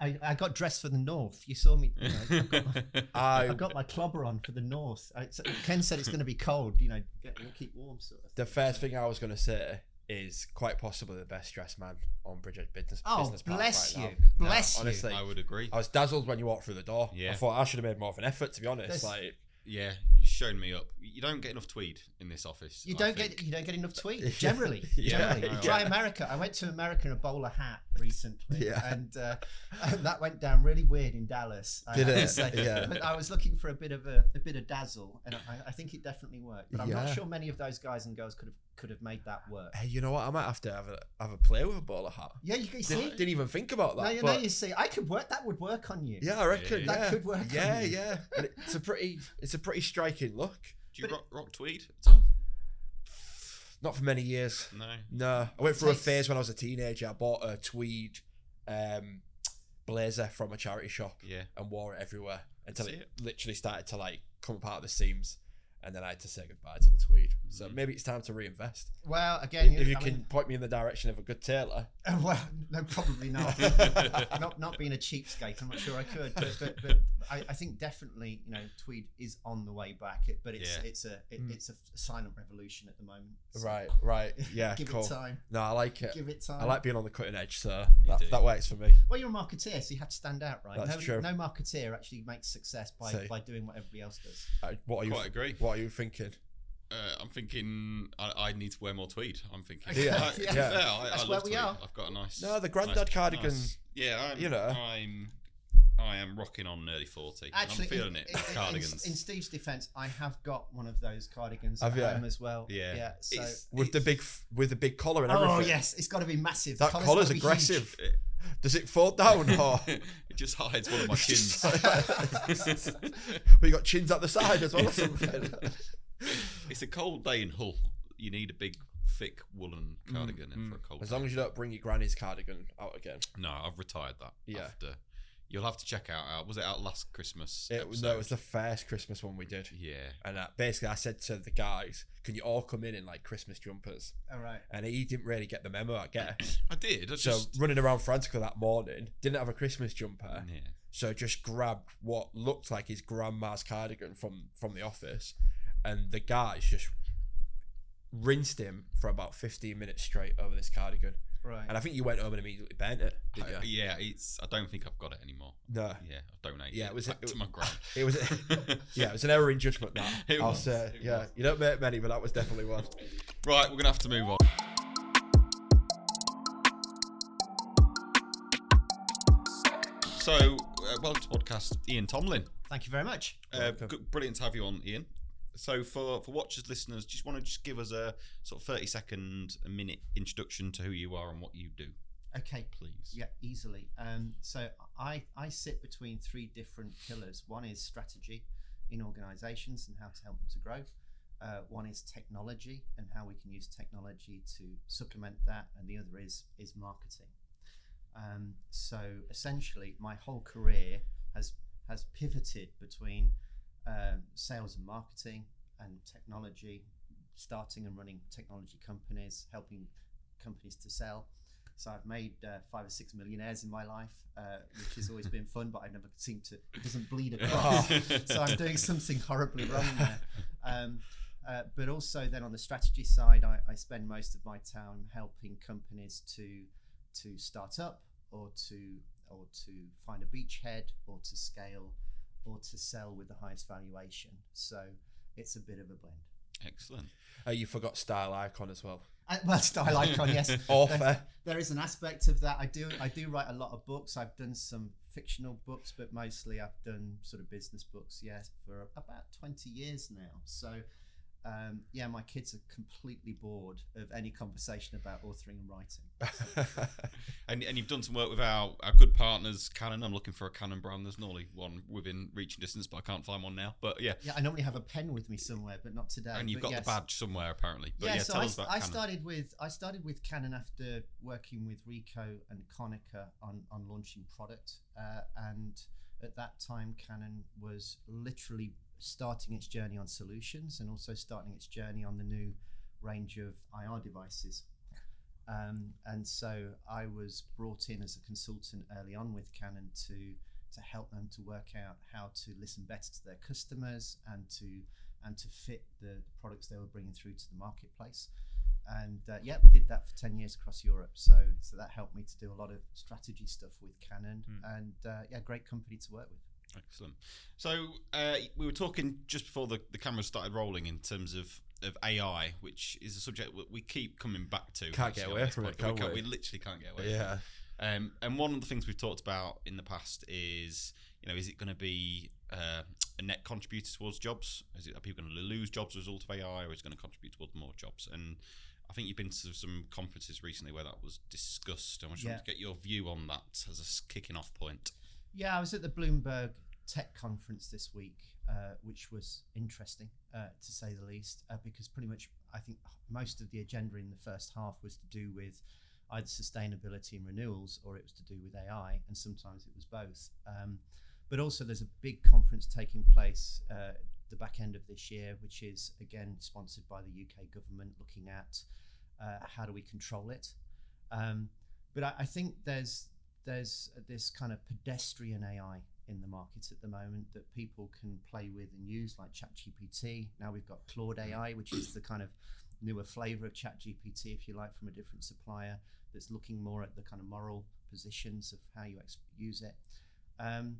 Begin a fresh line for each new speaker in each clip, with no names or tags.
I, I got dressed for the north. You saw me. You know, I've, got my,
I
I've got my clobber on for the north. I, so Ken said it's going to be cold. You know, get, keep warm, sort of.
the first thing I was going to say is quite possibly the best dressed man on Bridget Business.
Oh,
business
bless
right
you,
now.
bless you.
honestly,
I would agree.
I was dazzled when you walked through the door.
Yeah.
I thought I should have made more of an effort, to be honest.
There's-
Like,
Yeah, you showed me up. You don't get enough tweed in this office.
You don't get you don't get enough tweed generally.
Yeah,
generally,
yeah.
try America. I went to America in a bowler hat recently,
Yeah.
and, uh, and that went down really weird in Dallas. I
Did
have
it?
say.
Yeah.
But I was looking for a bit of a, a bit of dazzle, and I, I think it definitely worked. But I'm not sure many of those guys and girls could have could have made that work.
hey, you know what? I might have to have a have a play with a bowler hat.
Yeah, you can see.
Didn't, didn't even think about that.
now, you,
but-
now you see, I could work. That would work on you.
yeah, I reckon.
That
Yeah,
could work on
Yeah,
you.
yeah. And it's a pretty, it's a pretty striking look.
Do you
But
rock, rock tweed? at all?
Not for many years.
No.
No, I went through a phase when I was a teenager. I bought a tweed um, blazer from a charity shop
Yeah.
and wore it everywhere until
See
it,
it.
literally started to like come apart of the seams, and then I had to say goodbye to the tweed. So
Mhm.
maybe it's time to reinvest.
Well, again,
if you
I
can
mean-
point me in the direction of a good tailor,
well, no, probably not. not not being a cheapskate, I'm not sure I could. But but, but I, I think definitely, you know, tweed is on the way back. It, but it's
Yeah.
it's a it,
Mm.
it's a silent revolution at the moment. So
right, right, yeah,
give
cool.
it time.
No, I like it.
Give it time.
I like being on the cutting edge, so that, that works for me.
Well, you're a marketeer, so you have to stand out, right?
That's
no,
true.
no marketeer actually makes success by,
See.
by doing what everybody else does.
Uh, what are you?
Quite agree.
What are you thinking?
Uh, I'm thinking I, I need to wear more tweed. I'm thinking.
Yeah,
I, to be
yeah.
I,
That's
I
where we
tweed.
are.
I've got a nice.
No, the grandad
nice-
cardigan,
nice- Yeah, I'm,
you know.
I'm. I am rocking on nearly forty.
Actually,
I'm feeling
in,
it.
in- in-
Cardigans.
In, Steve's defence, I have got one of those cardigans
Have
at
you?
home as well.
Yeah.
Yeah. So.
It's-
With the big, with the big collar and everything.
Oh yes, it's got to be massive.
That
Collar's
collar's aggressive. Does it fall down or?
it just hides one of my chins.
we got chins at the side as well or something.
It's a cold day in Hull. You need a big, thick woolen cardigan in for a cold.
Mm, As
day.
long as you don't bring your granny's cardigan out again.
No, I've retired that.
Yeah.
After you'll have to check out. Uh, was it out last Christmas?
It was, no, it was the first Christmas one we did.
yeah.
And uh, basically, I said to the guys, "Can you all come in in like Christmas jumpers?"
All right.
And he didn't really get the memo. I guess.
I did. I
so
just
running around frantically that morning, didn't have a Christmas jumper,
yeah.
so just grabbed what looked like his grandma's cardigan from from the office, and the guys just rinsed him for about fifteen minutes straight over this cardigan.
Right.
And I think you went home and immediately burnt it, did you?
I- yeah, it's. I don't think I've got it anymore.
no.
Yeah, I've donated.
Yeah,
it
it was-
back
it
to
was-
my gran.
It was, yeah, it was an error in judgment. That
It
I'll
was,
say,
it
yeah,
was.
you don't make many, but that was definitely one.
right, we're gonna have to move on. So, uh, welcome to podcast, Ian Tomlin.
Thank you very much.
Uh,
Welcome.
brilliant to have you on, Ian. So, for for watchers, listeners, just want to just give us a sort of thirty second, a minute introduction to who you are and what you do,
Okay.
please.
Yeah, easily. Um, so I, I sit between three different pillars. One is strategy in organizations and how to help them to grow. Uh, one is technology and how we can use technology to supplement that. And the other is, is marketing. Um, so essentially, my whole career has, has pivoted between um, sales and marketing and technology, starting and running technology companies, helping companies to sell. So I've made uh, five or six millionaires in my life, uh, which has always been fun, but I never seem to, it doesn't bleed across. so I'm doing something horribly wrong there. Um, uh, but also then on the strategy side, I, I spend most of my time helping companies to to start up or to or to find a beachhead or to scale or to sell with the highest valuation. So it's a bit of a blend.
Excellent.
Uh, you forgot Style Icon as well.
Uh, well, style icon, yes.
Author.
there is an aspect of that. I do I do write a lot of books. I've done some fictional books, but mostly I've done sort of business books. Yes, for about twenty years now. So. Um, yeah, my kids are completely bored of any conversation about authoring and writing.
And, and you've done some work with our, our good partners, Canon. I'm looking for a Canon brand. There's normally one within reaching distance, but I can't find one now. But yeah,
Yeah, I normally have a pen with me somewhere, but not today.
and you've
but
got
yes.
the badge somewhere apparently. But
yeah,
yeah,
so
tell
I,
us about
I
Canon.
started with I started with Canon after working with Ricoh and Konica on on launching product, uh, and at that time Canon was literally starting its journey on solutions and also starting its journey on the new range of IR devices. Um, and so I was brought in as a consultant early on with Canon to to help them to work out how to listen better to their customers and to and to fit the products they were bringing through to the marketplace. And uh, yeah, we did that for ten years across Europe. So so that helped me to do a lot of strategy stuff with Canon.
Mm.
And uh, yeah, great company to work with.
Excellent. So uh, we were talking just before the, the cameras started rolling in terms of, of AI, which is a subject that we keep coming back to.
Can't get away from it, can
we?
we?
literally can't get away.
Yeah.
From it. Um, and one of the things we've talked about in the past is, you know, is it going to be uh, a net contributor towards jobs? Is it, are people going to lose jobs as a result of AI, or is it going to contribute towards more jobs? And I think you've been to some conferences recently where that was discussed. And I just
Yeah.
wanted to get your view on that as a kicking off point.
Yeah, I was at the Bloomberg Tech Conference this week, uh, which was interesting uh, to say the least, uh, because pretty much I think most of the agenda in the first half was to do with either sustainability and renewals or it was to do with AI, and sometimes it was both. Um, but also, there's a big conference taking place uh, the back end of this year, which is again sponsored by the UK government, looking at uh, how do we control it. Um, but I, I think there's there's this kind of pedestrian AI in the market at the moment that people can play with and use, like ChatGPT. Now we've got Claude AI, which is the kind of newer flavor of ChatGPT, if you like, from a different supplier that's looking more at the kind of moral positions of how you ex- use it. Um,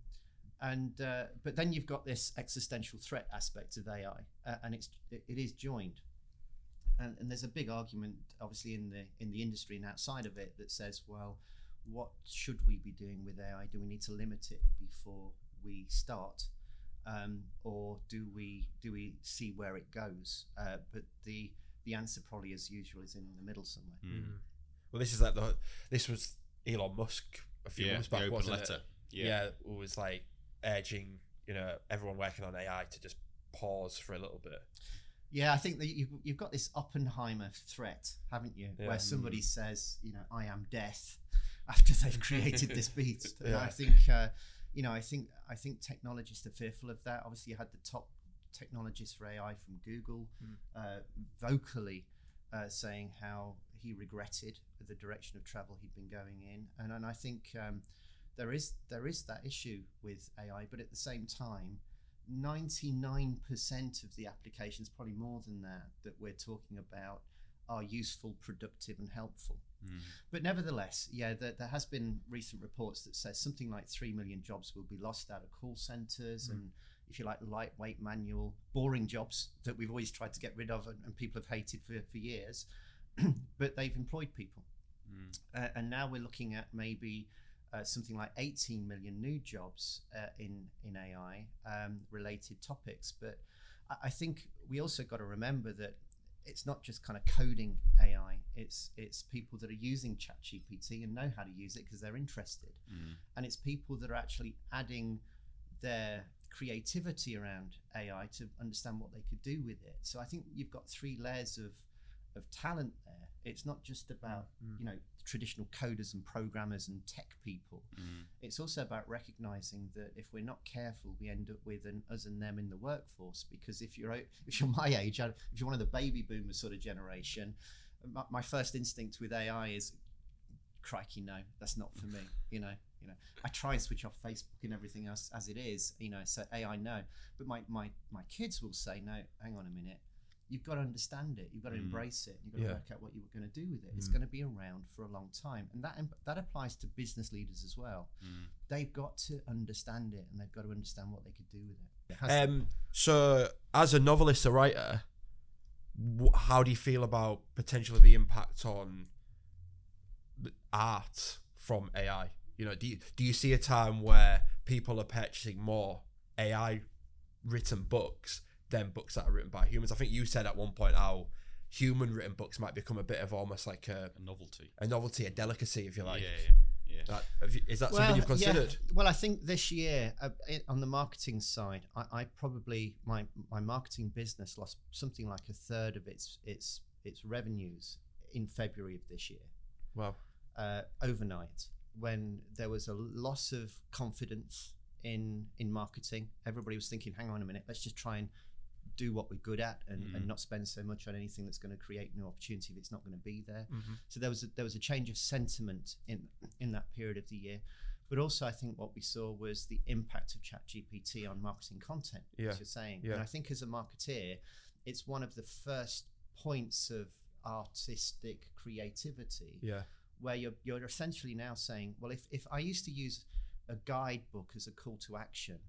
and uh, but then you've got this existential threat aspect of AI, uh, and it's it, it is joined. And, and there's a big argument, obviously, in the in the industry and outside of it, that says, well, what should we be doing with AI? Do we need to limit it before we start, um, or do we do we see where it goes? Uh, but the the answer probably, as usual, is in the middle somewhere.
Mm.
Well, this is like the this was Elon Musk a few
Yeah,
months back, wasn't
letter.
it?
Yeah.
Yeah, it was like urging you know everyone working on AI to just pause for a little bit.
Yeah, I think that you've, you've got this Oppenheimer threat, haven't you?
Yeah.
Where somebody says, you know, I am death after they've created this beast. And
Yeah.
I think, uh, you know, I think I think technologists are fearful of that. Obviously, you had the top technologist for AI from Google
Mm.
uh, vocally uh, saying how he regretted the direction of travel he'd been going in, and and I think um, there is there is that issue with AI, but at the same time. 99% of the applications, probably more than that, that we're talking about are useful, productive, and helpful.
Mm.
But nevertheless, yeah, there, there has been recent reports that says something like 3 million jobs will be lost out of call centers
Mm.
and, if you like, lightweight, manual, boring jobs that we've always tried to get rid of and, and people have hated for, for years. but they've employed people.
Mm.
Uh, and now we're looking at maybe uh, something like 18 million new jobs uh, in in AI um, related topics. But I think we also got to remember that it's not just kind of coding AI. It's it's people that are using ChatGPT and know how to use it because they're interested,
Mm.
and it's people that are actually adding their creativity around AI to understand what they could do with it. So I think you've got three layers of of talent there. It's not just about
Mm.
you know traditional coders and programmers and tech people.
Mm.
It's also about recognizing that if we're not careful, we end up with an us and them in the workforce. Because if you're if you're my age, if you're one of the baby boomer sort of generation, my, my first instinct with AI is, crikey, no, that's not for me. You know, you know, I try and switch off Facebook and everything else as it is. You know, so AI no, but my my my kids will say, no, hang on a minute. You've got to understand it. You've got to
Mm.
embrace it. You've got to
Yeah.
work out what you were going to do with it. It's
Mm.
going to be around for a long time, and that that applies to business leaders as well
Mm.
they've got to understand it and they've got to understand what they could do with it. It
Um, so as a novelist, a writer, wh- how do you feel about potentially the impact on art from AI? You know, do you, do you see a time where people are purchasing more AI written books than books that are written by humans? I think you said at one point how human written books might become a bit of almost like a,
A novelty.
a novelty, a delicacy, if you like.
yeah, yeah, yeah.
That, have you- is that something you've
yeah.
considered?
Well, I think this year uh, it, on the marketing side, I, I probably my my marketing business lost something like a third of its its its revenues in February of this year.
Well,
uh, overnight when there was a loss of confidence in in marketing. Everybody was thinking, "Hang on a minute, let's just try and do what we're good at and,
Mm.
and not spend so much on anything that's going to create new opportunity if it's not going to be there.
Mhm.
So there was a, there was a change of sentiment in in that period of the year, but also I think what we saw was the impact of ChatGPT on marketing content.
Yeah.
As you're saying,
Yeah.
and I think as a marketeer, it's one of the first points of artistic creativity
Yeah.
where you're you're essentially now saying, well, if if I used to use a guidebook as a call to action,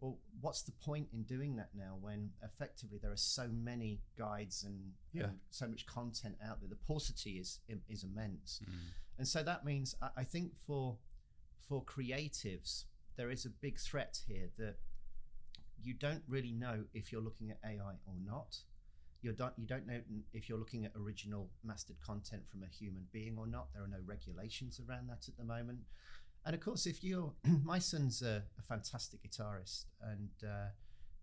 well, what's the point in doing that now when effectively there are so many guides and,
Yeah.
and so much content out there? The paucity is is immense,
Mm.
and so that means I, I think for for creatives there is a big threat here that you don't really know if you're looking at AI or not. You don't you don't know if you're looking at original mastered content from a human being or not. There are no regulations around that at the moment. And of course, if you're my son's a, a fantastic guitarist, and uh,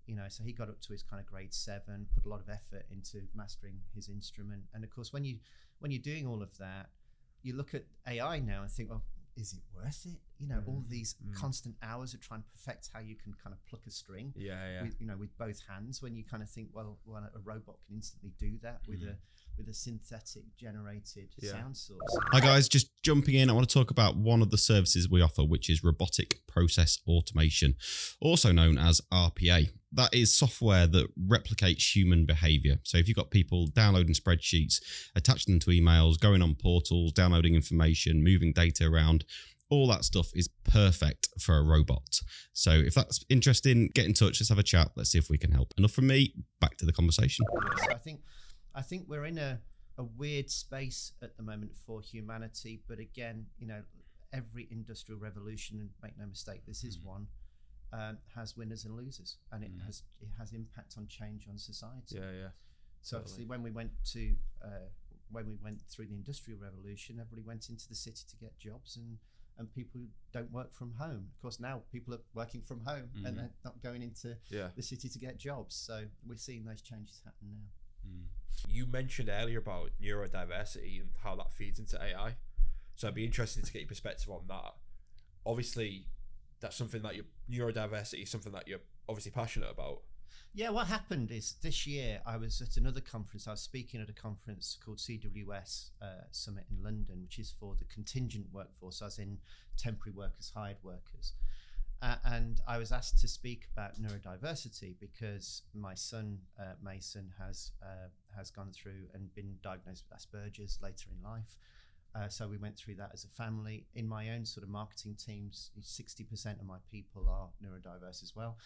you know, so he got up to his kind of grade seven, put a lot of effort into mastering his instrument. And of course, when you when you're doing all of that, you look at AI now and think, well, is it worth it? You know, all
Mm,
these
mm.
constant hours of trying to perfect how you can kind of pluck a string
Yeah. Yeah.
with, you know with both hands when you kind of think well well a robot can instantly do that with
Mm.
a with a synthetic generated
Yeah.
sound source
Hi guys, just jumping in. I want to talk about one of the services we offer, which is robotic process automation, also known as RPA. That is software that replicates human behavior. So if you've got people downloading spreadsheets, attaching them to emails, going on portals, downloading information, moving data around, all that stuff is perfect for a robot. So if that's interesting, get in touch. Let's have a chat. Let's see if we can help. Enough from me. Back to the conversation.
so i think i think we're in a, a weird space at the moment for humanity but again you know every industrial revolution and make no mistake this is
Mm.
one um, has winners and losers and it
Mm.
has it has impact on change on society
Yeah. Yeah.
So
Totally.
obviously, when we went to uh, when we went through the industrial revolution, everybody went into the city to get jobs, and and people don't work from home. Of course, now people are working from home
Mhm.
and they're not going into
Yeah.
the city to get jobs. So we're seeing those changes happen now.
You mentioned earlier about neurodiversity and how that feeds into AI. So I'd be interested to get your perspective on that. Obviously, that's something that your neurodiversity is something that you're obviously passionate about.
Yeah, what happened is this year I was at another conference. I was speaking at a conference called CWS uh, Summit in London, which is for the contingent workforce, as in temporary workers, hired workers. Uh, and I was asked to speak about neurodiversity because my son uh, Mason has uh, has gone through and been diagnosed with Asperger's later in life. Uh, so we went through that as a family. In my own sort of marketing teams, sixty percent of my people are neurodiverse as well.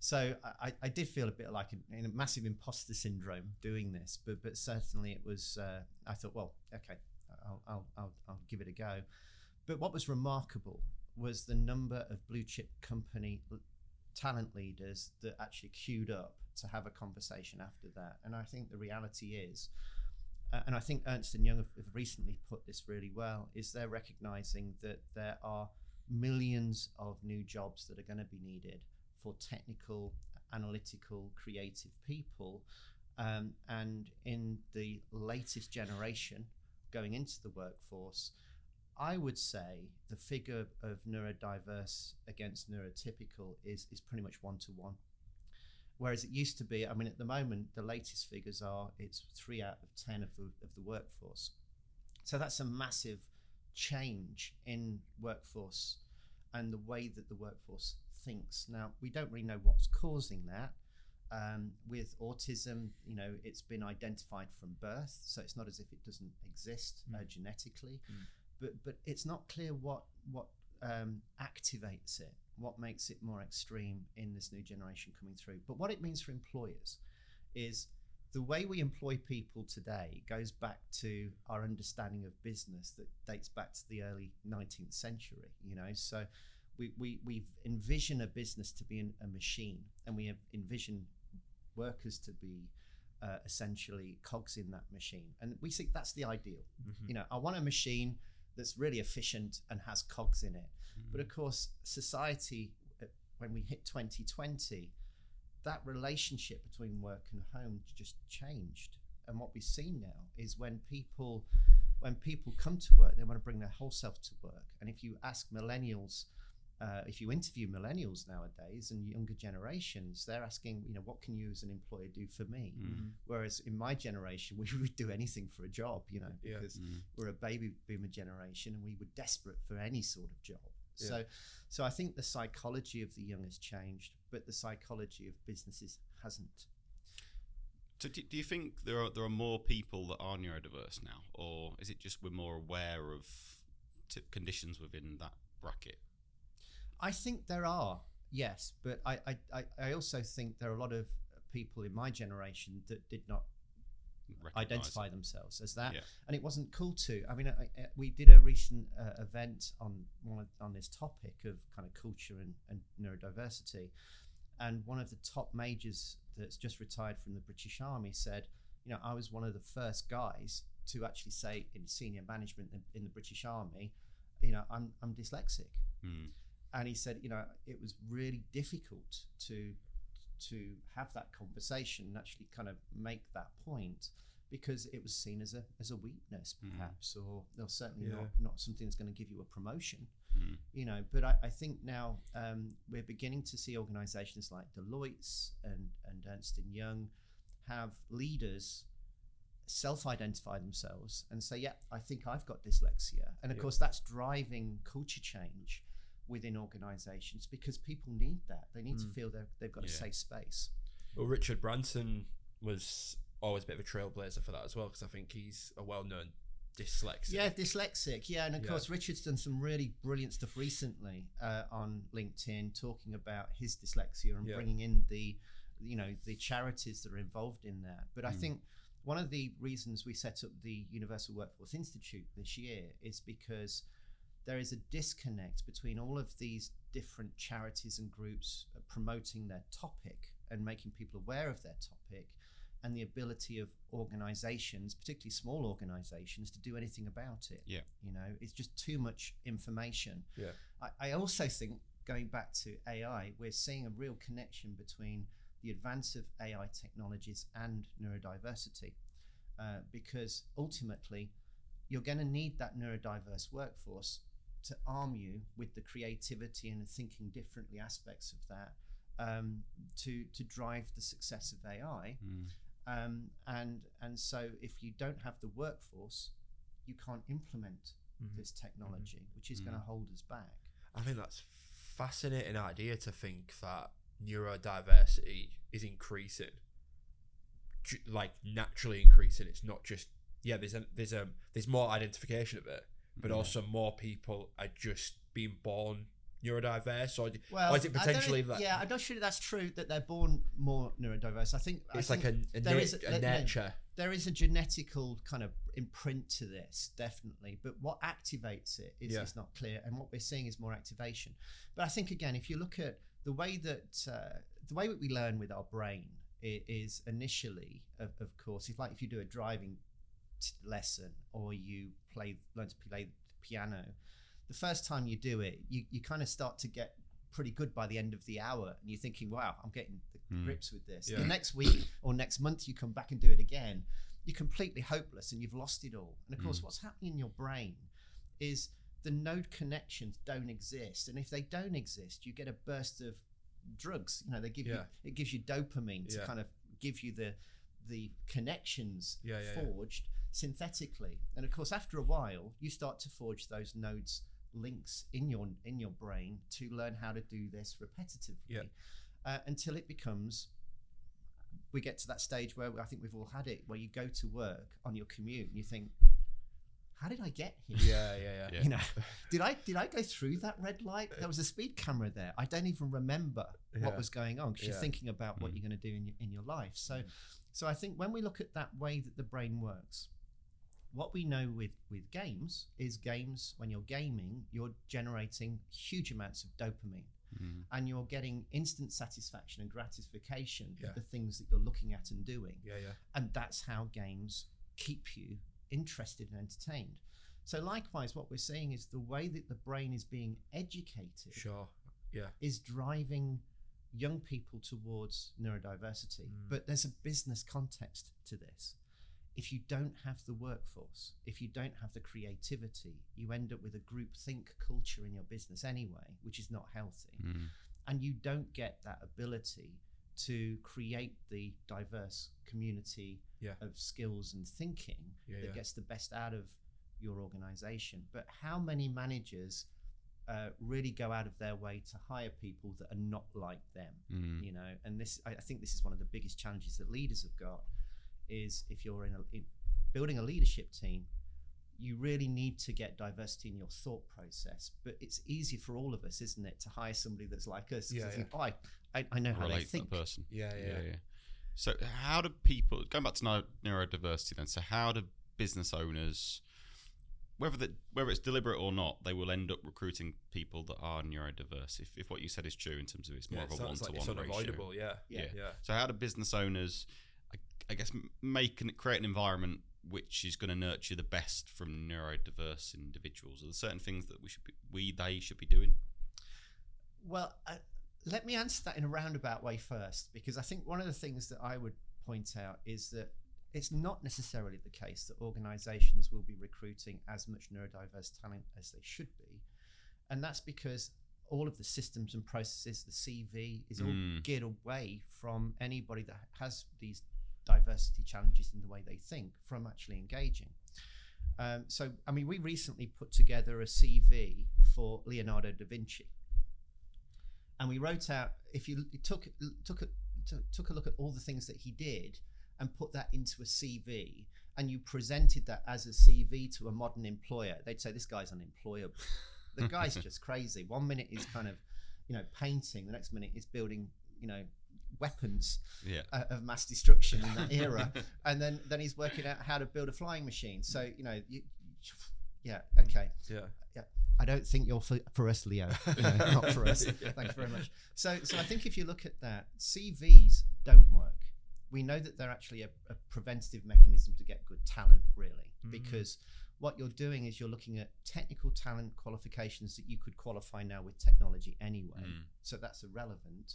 So I, I did feel a bit like in a massive imposter syndrome doing this, but but certainly it was. Uh, I thought, well, okay, I'll, I'll I'll I'll give it a go. But what was remarkable was the number of blue chip company talent leaders that actually queued up to have a conversation after that. And I think the reality is, uh, and I think Ernst and Young have, have recently put this really well, is they're recognizing that there are millions of new jobs that are going to be needed for technical, analytical, creative people. Um, and in the latest generation going into the workforce, I would say the figure of neurodiverse against neurotypical is, is pretty much one to one. Whereas it used to be, I mean, at the moment, the latest figures are it's three out of 10 of the, of the workforce. So that's a massive change in workforce and the way that the workforce thinks. Now, we don't really know what's causing that. Um, with autism, you know, it's been identified from birth, so it's not as if it doesn't exist uh,
Mm.
genetically.
Mm.
But but it's not clear what what um, activates it, what makes it more extreme in this new generation coming through. But what it means for employers is the way we employ people today goes back to our understanding of business that dates back to the early 19th century. You know, so we we we envision a business to be a machine, and we envision workers to be uh, essentially cogs in that machine, and we think that's the ideal. You know, I want a machine that's really efficient and has cogs in it. But of course, society, uh, when we hit 2020, that relationship between work and home just changed. And what we've seen now is when people, when people come to work, they want to bring their whole self to work. And if you ask millennials uh, if you interview millennials nowadays and younger generations, they're asking, you know, what can you as an employer do for me?
Mm.
Whereas in my generation, we would do anything for a job, you know,
Yeah.
because
Mm.
we're a baby boomer generation and we were desperate for any sort of job.
Yeah.
So, so I think the psychology of the young has changed, but the psychology of businesses hasn't.
So do, do you think there are there are more people that are neurodiverse now, or is it just we're more aware of t- conditions within that bracket?
I think there are, yes, but I, I, I, also think there are a lot of people in my generation that did not
Recognise
identify
it?
themselves as that,
Yeah.
and it wasn't cool to. I mean, I, I, we did a recent uh, event on on this topic of kind of culture and, and neurodiversity, and one of the top majors that's just retired from the British Army said, you know, I was one of the first guys to actually say in senior management in, in the British Army, you know, I'm I'm dyslexic
Mm.
And he said, you know, it was really difficult to to have that conversation and actually kind of make that point because it was seen as a as a weakness,
Mhm.
perhaps, or, or certainly
Yeah.
not not something that's going to give you a promotion.
Mm.
You know, but I, I think now um, we're beginning to see organisations like Deloitte's and and Ernst and Young have leaders self-identify themselves and say, "Yeah, I think I've got dyslexia," and of
Yeah.
course that's driving culture change within organisations because people need that. They need to
Mm.
feel they're, they've got a safe space.
Well, Richard Branson was always a bit of a trailblazer for that as well, because I think he's a well-known dyslexic.
Yeah, dyslexic. Yeah, and of
Yeah.
course Richard's done some really brilliant stuff recently uh, on LinkedIn, talking about his dyslexia and
Yeah.
bringing in the, you know, the charities that are involved in that. But I
Mm.
think one of the reasons we set up the Universal Workforce Institute this year is because there is a disconnect between all of these different charities and groups uh, promoting their topic and making people aware of their topic and the ability of organizations, particularly small organizations, to do anything about it.
Yeah.
You know, it's just too much information.
Yeah.
I, I also think, going back to AI, we're seeing a real connection between the advance of AI technologies and neurodiversity. Uh, because ultimately, you're going to need that neurodiverse workforce to arm you with the creativity and thinking differently aspects of that um, to to drive the success of AI.
Mm.
Um, and and so if you don't have the workforce, you can't implement
Mhm.
this technology, which is going to hold us back.
I think that's fascinating idea to think that neurodiversity is increasing, like naturally increasing. It's not just yeah. There's a there's a there's more identification of it, but
Yeah.
also more people are just being born neurodiverse, or
Well,
or is it potentially that
yeah, I'm not sure that's true that they're born more neurodiverse. I think I
it's
think
like a, a,
there
na-
is
a,
a- let- let-
nature?
there is a genetical kind of imprint to this, definitely. But what activates it is,
Yeah.
is not clear, and what we're seeing is more activation. But I think again, if you look at the way that uh, the way that we learn with our brain i- is initially, of, of course, if like if you do a driving t- lesson or you play learn to play the piano, the first time you do it, you, you kind of start to get pretty good by the end of the hour, and you're thinking, "Wow, I'm getting the
Mm.
grips with this."
Yeah.
The next week or next month, you come back and do it again. You're completely hopeless, and you've lost it all. And of course,
Mm.
what's happening in your brain is the node connections don't exist, and if they don't exist, you get a burst of drugs. You know, they give
Yeah.
you it gives you dopamine to
Yeah.
kind of give you the the connections forged synthetically. And of course, after a while, you start to forge those nodes links in your in your brain to learn how to do this repetitively
Yeah.
uh, until it becomes we get to that stage where I think we've all had it where you go to work on your commute and you think how did I get here
Yeah, yeah, yeah.
Yeah.
you know did I did I go through that red light there was a speed camera there I don't even remember
Yeah.
what was going on because
Yeah.
you're thinking about what
Mm.
you're going to do in your, in your life so so I think when we look at that way that the brain works what we know with with games is games when you're gaming you're generating huge amounts of dopamine
Mm.
and you're getting instant satisfaction and gratification
Yeah.
for the things that you're looking at and doing
Yeah, yeah.
and that's how games keep you interested and entertained so likewise what we're seeing is the way that the brain is being educated
Sure. Yeah.
is driving young people towards neurodiversity
Mm.
but there's a business context to this if you don't have the workforce, if you don't have the creativity, you end up with a group think culture in your business anyway, which is not healthy.
Mm.
And you don't get that ability to create the diverse community
Yeah.
of skills and thinking
Yeah,
that
yeah.
gets the best out of your organization. But how many managers uh, really go out of their way to hire people that are not like them?
Mm.
You know, and this I I think this is one of the biggest challenges that leaders have got is if you're in, a, in building a leadership team. You really need to get diversity in your thought process, but it's easy for all of us, isn't it, to hire somebody that's like us? 'cause
Yeah, yeah.
think, oh, I, I, I know how they
relate to
think.
that person.
Yeah, yeah.
yeah So, how do people going back to neuro- neurodiversity then? So, how do business owners, whether that whether it's deliberate or not, they will end up recruiting people that are neurodiverse? If, if what you said is true in terms of it's more
Yeah,
of a one to one ratio.
unavoidable. Yeah,
Yeah.
yeah.
So, how do business owners, I, guess, make and create an environment which is going to nurture the best from neurodiverse individuals? Are there certain things that we should be, we they should be doing?
Well, uh, let me answer that in a roundabout way first, because I think one of the things that I would point out is that it's not necessarily the case that organizations will be recruiting as much neurodiverse talent as they should be. And that's because all of the systems and processes, the CV, is all
Mm.
geared away from anybody that has these diversity challenges in the way they think from actually engaging. Um, so, I mean, we recently put together a CV for Leonardo da Vinci and we wrote out if you took took a, took- took a look at all the things that he did and put that into a CV and you presented that as a CV to a modern employer, they'd say this guy's unemployable. The guy's just crazy. One minute he's kind of, you know, painting. The next minute he's building, you know, weapons
Yeah.
uh, of mass destruction in that era, and then then he's working out how to build a flying machine. So you know, you, yeah, okay.
Yeah. yeah.
I don't think you're for, for us, Leo. No, not for us. Thank you very much. So, so I think if you look at that, CVs don't work. We know that they're actually a, a preventative mechanism to get good talent, really,
Mm.
because what you're doing is you're looking at technical talent qualifications that you could qualify now with technology anyway.
Mm.
So that's irrelevant.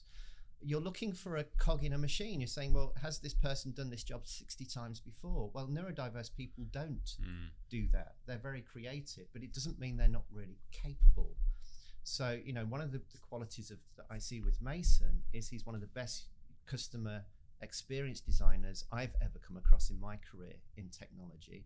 You're looking for a cog in a machine. You're saying, well, has this person done this job 60 times before? Well, neurodiverse people don't
Mm.
do that. They're very creative, but it doesn't mean they're not really capable. So, you know, one of the, the qualities of that I see with Mason is he's one of the best customer experience designers I've ever come across in my career in technology.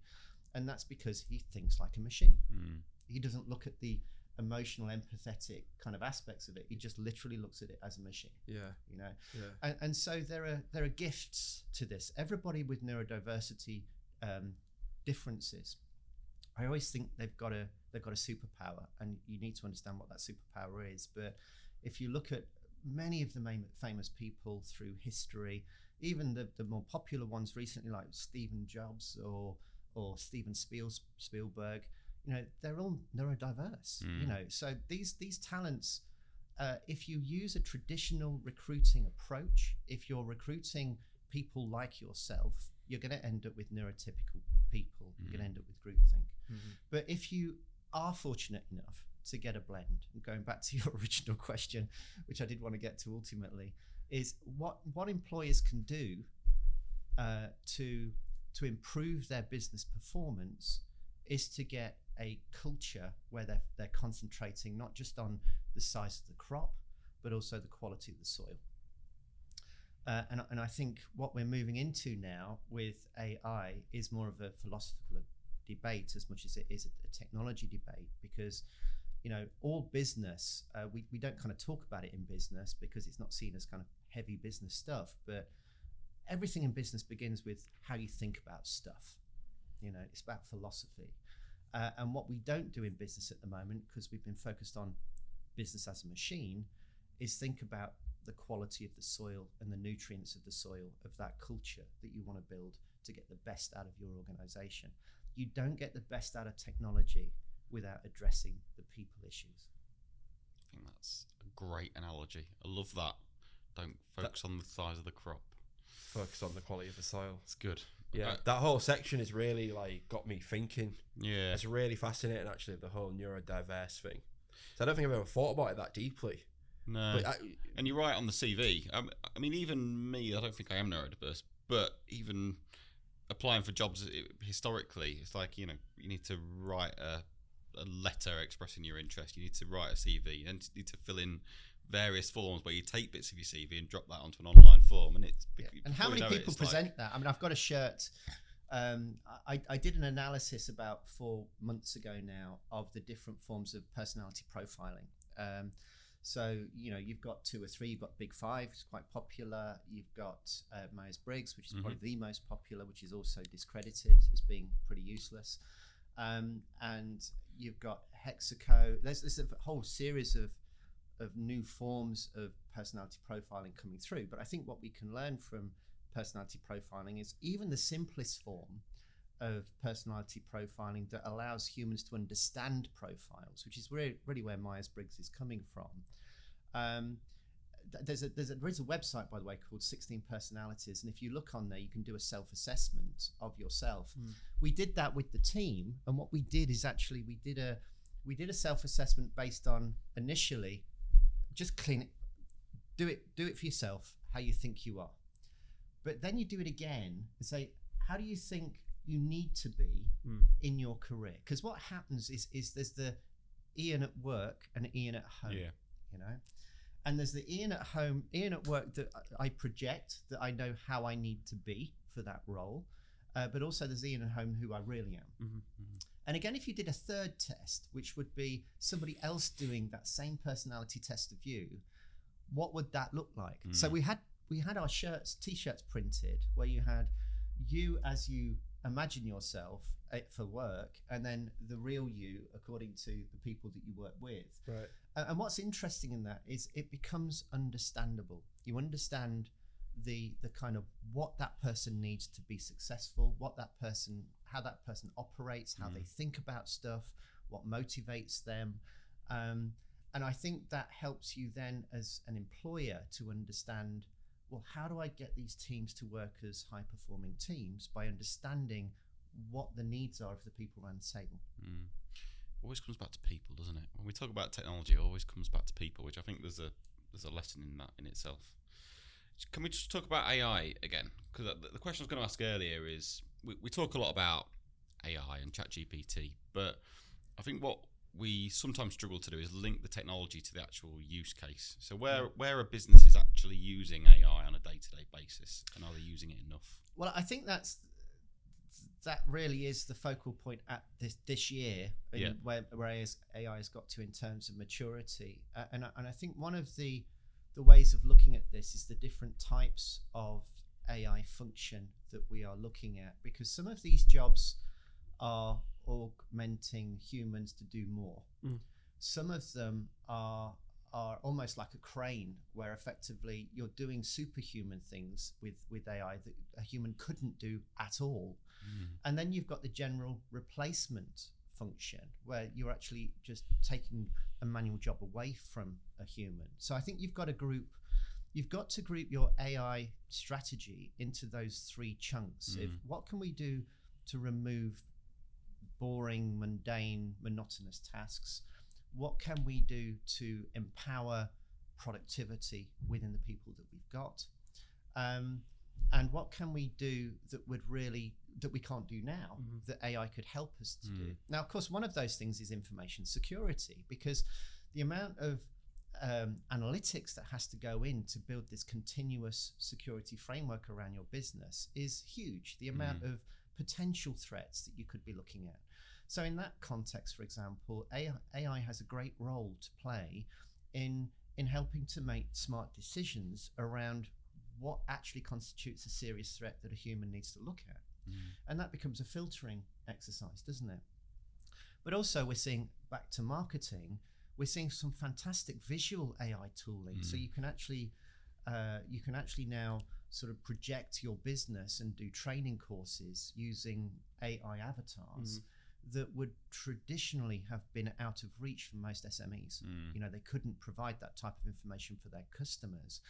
And that's because he thinks like a machine.
Mm.
He doesn't look at the emotional, empathetic kind of aspects of it. He just literally looks at it as a machine,
Yeah,
you know.
yeah.
And, and so there are there are gifts to this. Everybody with neurodiversity um, differences, I always think they've got a they've got a superpower, and you need to understand what that superpower is. But if you look at many of the main, famous people through history, even the, the more popular ones recently, like Stephen Jobs or or Steven Spiel, Spielberg, you know, they're all neurodiverse. You
Mm.
know, so these these talents uh, if you use a traditional recruiting approach, if you're recruiting people like yourself, you're going to end up with neurotypical people. You're going to
Mm.
end up with groupthink.
Mhm.
But if you are fortunate enough to get a blend, and going back to your original question, which I did want to get to ultimately, is what what employers can do uh, to to improve their business performance is to get a culture where they're, they're concentrating not just on the size of the crop, but also the quality of the soil. Uh, and, and I think what we're moving into now with AI is more of a philosophical debate as much as it is a, a technology debate because you know all business uh, we, we don't kind of talk about it in business because it's not seen as kind of heavy business stuff but everything in business begins with how you think about stuff you know it's about philosophy uh, and what we don't do in business at the moment because we've been focused on business as a machine is think about the quality of the soil and the nutrients of the soil of that culture that you want to build to get the best out of your organization you don't get the best out of technology without addressing the people issues
I think that's a great analogy. I love that. Don't focus on the size of the crop.
Focus on the quality of the soil.
It's good.
Yeah, that whole section is really like got me thinking.
yeah.
It's really fascinating, actually, the whole neurodiverse thing. So I don't think I've ever thought about it that deeply.
No.
But I,
and you're right on the CV. Um, I mean, even me, I don't think I am neurodiverse, but even applying for jobs historically, it's like you know you need to write a, a letter expressing your interest. You need to write a CV and you need to fill in various forms where you take bits of your CV and drop that onto an online form. And it's
Yeah. And how many
it,
people
it's like-
present that? I mean, I've got a shirt. Um, I, I did an analysis about four months ago now of the different forms of personality profiling. Um, so you know, you've got two or three. You've got Big Five, it's quite popular. You've got uh, Myers Briggs, which is probably the most popular, which is also discredited as being pretty useless. Um, and you've got Hexaco. There's, there's a whole series of of new forms of personality profiling coming through. But I think what we can learn from personality profiling is even the simplest form of personality profiling that allows humans to understand profiles, which is really, really where Myers Briggs is coming from. Um, there's a, there's a there is a website by the way called 16 personalities and if you look on there you can do a self-assessment of yourself
Mm.
we did that with the team and what we did is actually we did a we did a self-assessment based on initially just clean it do it do it for yourself how you think you are but then you do it again and say how do you think you need to be
Mm.
in your career because what happens is is there's the ian at work and ian at home
Yeah.
you know and there's the ian at home ian at work that i project that i know how i need to be for that role uh, but also there's ian at home who i really am
Mhm.
And again, if you did a third test, which would be somebody else doing that same personality test of you, what would that look like? So
Mm.
we had we had our shirts, t-shirts printed where you had you as you imagine yourself eh, for work, and then the real you according to the people that you work with.
Right.
And what's interesting in that is it becomes understandable. You understand the the kind of what that person needs to be successful, what that person, how that person operates, how
Mm.
they think about stuff, what motivates them, um, and I think that helps you then as an employer to understand. Well, how do I get these teams to work as high performing teams by understanding what the needs are of the people around the table?
Mm. Always comes back to people, doesn't it? When we talk about technology, it always comes back to people, which I think there's a there's a lesson in that in itself. Can we just talk about AI again? Because the, the question I was going to ask earlier is we, we talk a lot about AI and ChatGPT, but I think what we sometimes struggle to do is link the technology to the actual use case. So where where are businesses actually using AI on a day to day basis, and are they using it enough?
Well, I think that's that really is the focal point at this this year,
Yeah.
where, where AI has- got to in terms of maturity, uh, and I- and I think one of the the ways of looking at this is the different types of AI function that we are looking at, because some of these jobs are augmenting humans to do more.
Mm.
Some of them are are almost like a crane, where effectively you're doing superhuman things with with AI that a human couldn't do at all. And then you've got the general replacement function, where you're actually just taking a manual job away from a human. So I think you've got a group. You've got to group your AI strategy into those three chunks. If
Mm.
what can we do to remove boring, mundane, monotonous tasks? What can we do to empower productivity within the people that we've got? Um, and what can we do that would really that we can't do now
Mhm.
that AI could help us to do?
Mm.
Now, of course, one of those things is information security because the amount of um, analytics that has to go in to build this continuous security framework around your business is huge. The amount of potential threats that you could be looking at. So, in that context, for example, AI, AI has a great role to play in in helping to make smart decisions around what actually constitutes a serious threat that a human needs to look at
Mm.
and that becomes a filtering exercise, doesn't it? But also, we're seeing back to marketing, we're seeing some fantastic visual AI tooling. So
Mm.
you can actually, uh, you can actually now sort of project your business and do training courses using AI avatars that would traditionally have been out of reach for most SMEs.
Mm.
You know, they couldn't provide that type of information for their customers.